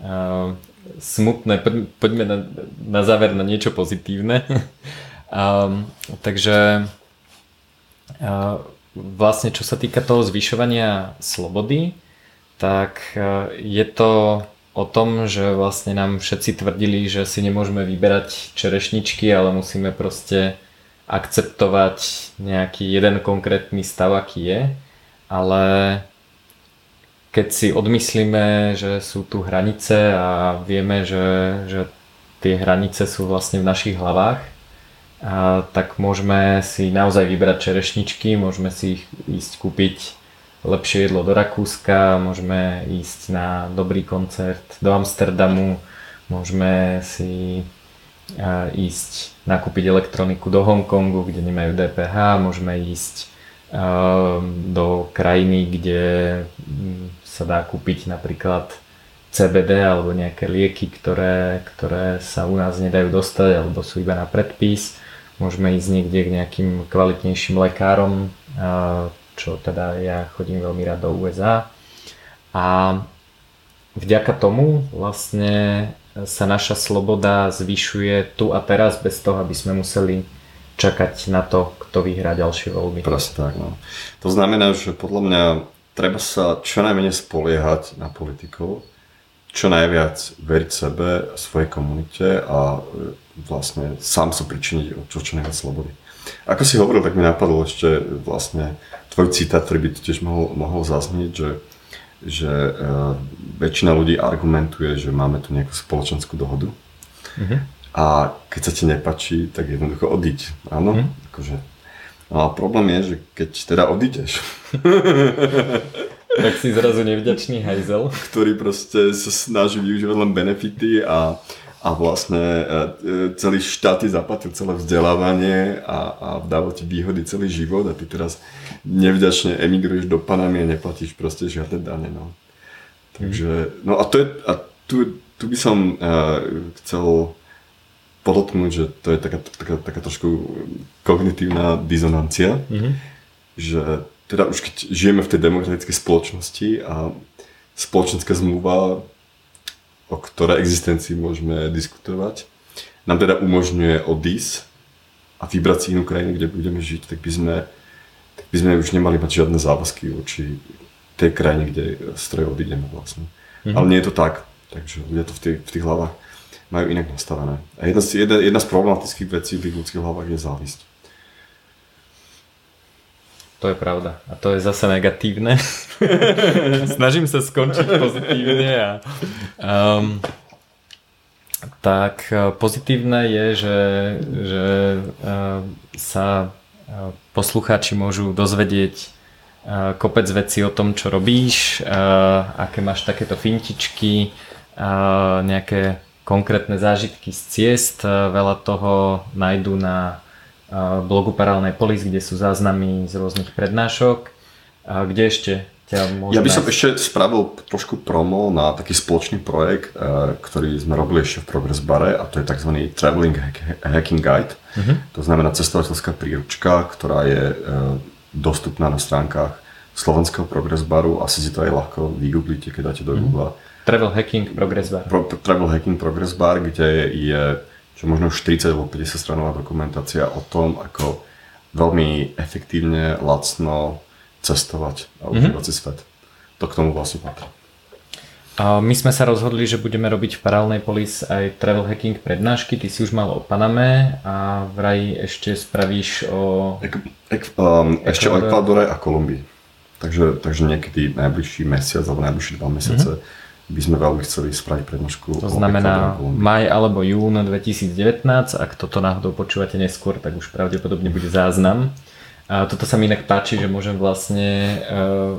uh, smutné. Poďme na, na záver na niečo pozitívne. *laughs* Um, takže uh, vlastne čo sa týka toho zvyšovania slobody, tak uh, je to o tom, že vlastne nám všetci tvrdili, že si nemôžeme vyberať čerešničky, ale musíme proste akceptovať nejaký jeden konkrétny stav, aký je. Ale keď si odmyslíme, že sú tu hranice a vieme, že, že tie hranice sú vlastne v našich hlavách, a, tak môžeme si naozaj vybrať čerešničky, môžeme si ich ísť kúpiť lepšie jedlo do Rakúska, môžeme ísť na dobrý koncert do Amsterdamu, môžeme si a, ísť nakúpiť elektroniku do Hongkongu, kde nemajú DPH, môžeme ísť a, do krajiny, kde sa dá kúpiť napríklad CBD alebo nejaké lieky, ktoré, ktoré sa u nás nedajú dostať alebo sú iba na predpis. Môžeme ísť niekde k nejakým kvalitnejším lekárom, čo teda ja chodím veľmi rád do USA. A vďaka tomu vlastne sa naša sloboda zvyšuje tu a teraz bez toho, aby sme museli čakať na to, kto vyhrá ďalšie voľby. Presne tak. No. To znamená, že podľa mňa treba sa čo najmenej spoliehať na politikov, čo najviac veriť sebe, svojej komunite a vlastne sám sa pričiniť o čo, čo najviac slobody. Ako si hovoril, tak mi napadlo ešte vlastne tvoj citát, ktorý by tiež mohol, mohol zaznieť, že, že uh, väčšina ľudí argumentuje, že máme tu nejakú spoločenskú dohodu mm-hmm. a keď sa ti nepačí, tak jednoducho odiť. Áno? Mm-hmm. Akože, no a problém je, že keď teda odídeš, tak si zrazu nevďačný hajzel. Ktorý proste sa snaží využívať len benefity a a vlastne e, e, celý štát ti zaplatil celé vzdelávanie a, a dával ti výhody celý život a ty teraz nevďačne emigruješ do Panamy a neplatíš proste žiadne dane. No. Takže, no a to je, a tu, tu by som uh, chcel podotknúť, že to je taká, taká, taká trošku kognitívna dizonancia, mm-hmm. že teda už keď žijeme v tej demokratickej spoločnosti a spoločenská zmluva o ktorej existencii môžeme diskutovať, nám teda umožňuje odísť a vybrať si inú krajinu, kde budeme žiť, tak by sme, tak by sme už nemali mať žiadne záväzky voči tej krajine, kde stroj odídeme vlastne. Mm-hmm. Ale nie je to tak, takže ľudia to v tých, v tých hlavách majú inak nastavené. A jedna z, jedna, jedna z problematických vecí v ľudských hlavách je závisť. To je pravda. A to je zase negatívne. *laughs* Snažím sa skončiť pozitívne. A, um, tak e, pozitívne je, že, že uh, sa uh, poslucháči môžu dozvedieť kopec vecí o tom, čo robíš, aké máš takéto fintičky, nejaké konkrétne zážitky z ciest. Veľa toho nájdú na blogu Paralelnej polis, kde sú záznamy z rôznych prednášok. Kde ešte ťa Ja by som ešte spravil trošku promo na taký spoločný projekt, e, ktorý sme robili ešte v Progress Bare a to je tzv. Traveling Hacking Guide. Uh-huh. To znamená cestovateľská príručka, ktorá je e, dostupná na stránkach slovenského Progress Baru. Asi si to aj ľahko vygooglíte, keď dáte do uh-huh. Google. Travel Hacking Progress Bar. Pro, Travel Hacking Progress Bar, kde je čo možno už 40 alebo 50 stranová dokumentácia o tom, ako veľmi efektívne, lacno cestovať a mhm. užívať mm-hmm. si svet. To k tomu vlastne patrí. A my sme sa rozhodli, že budeme robiť v paralelnej polis aj travel hacking prednášky. Ty si už mal o Paname a vraj ešte spravíš o... Ek, ek, um, ešte o Ekvádore a Kolumbii. Takže, takže niekedy najbližší mesiac alebo najbližšie dva mesiace mm-hmm. By sme veľmi chceli spraviť prednášku. To znamená maj alebo jún 2019. Ak toto náhodou počúvate neskôr, tak už pravdepodobne bude záznam. A toto sa mi inak páči, že môžem vlastne uh,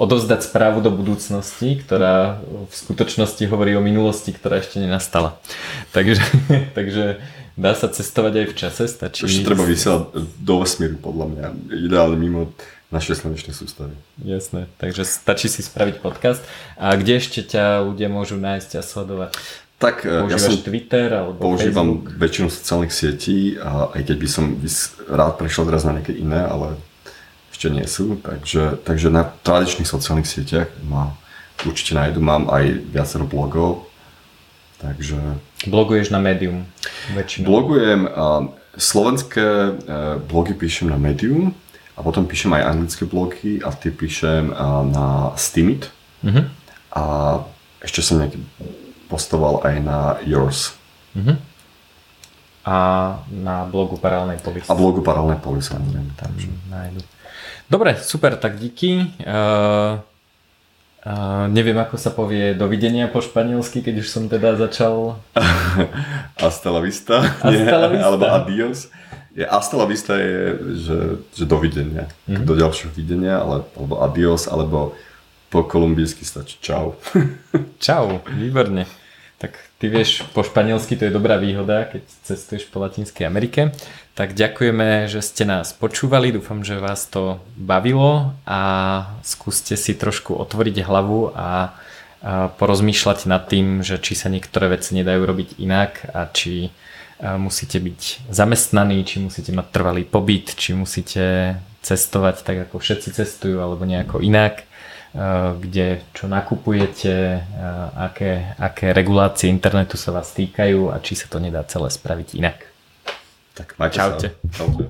odovzdať správu do budúcnosti, ktorá v skutočnosti hovorí o minulosti, ktorá ešte nenastala. *laughs* Takže, takže dá sa cestovať aj v čase, stačí... Ešte treba vysielať do vesmíru, podľa mňa. Ideálne mimo našej slnečnej sústavy. Jasné, takže stačí si spraviť podcast. A kde ešte ťa ľudia môžu nájsť a sledovať? Tak e, Používaš ja som Twitter alebo používam Facebook? väčšinu sociálnych sietí a aj keď by som rád prešiel teraz na nejaké iné, ale ešte nie sú, takže, takže na tradičných sociálnych sieťach ma určite nájdu, mám aj viacero blogov, takže... Bloguješ na Medium väčšinou? Blogujem, slovenské e, blogy píšem na Medium a potom píšem aj anglické blogy a tie píšem na Steamit uh-huh. a ešte som nejaký postoval aj na Yours. Uh-huh. A na blogu Paralelnej polis. A blogu Paralelnej polis, samozrejme. Tam nájdu. Dobre, super, tak díky. Uh, uh, neviem, ako sa povie dovidenia po španielsky, keď už som teda začal... *laughs* Hasta la vista. Hasta la vista. Alebo adios. Je, hasta la vista je, že, že dovidenia. Mm-hmm. Do ďalšieho videnia, ale, alebo adios, alebo po kolumbijsky stačí čau. *laughs* čau, výborne. Tak ty vieš, po španielsky to je dobrá výhoda, keď cestuješ po Latinskej Amerike. Tak ďakujeme, že ste nás počúvali, dúfam, že vás to bavilo a skúste si trošku otvoriť hlavu a porozmýšľať nad tým, že či sa niektoré veci nedajú robiť inak a či musíte byť zamestnaní, či musíte mať trvalý pobyt, či musíte cestovať tak, ako všetci cestujú, alebo nejako inak Eh, kde čo nakupujete, eh, aké, aké regulácie internetu sa vás týkajú a či sa to nedá celé spraviť inak. Tak majte Čaute. Sa. Čaute.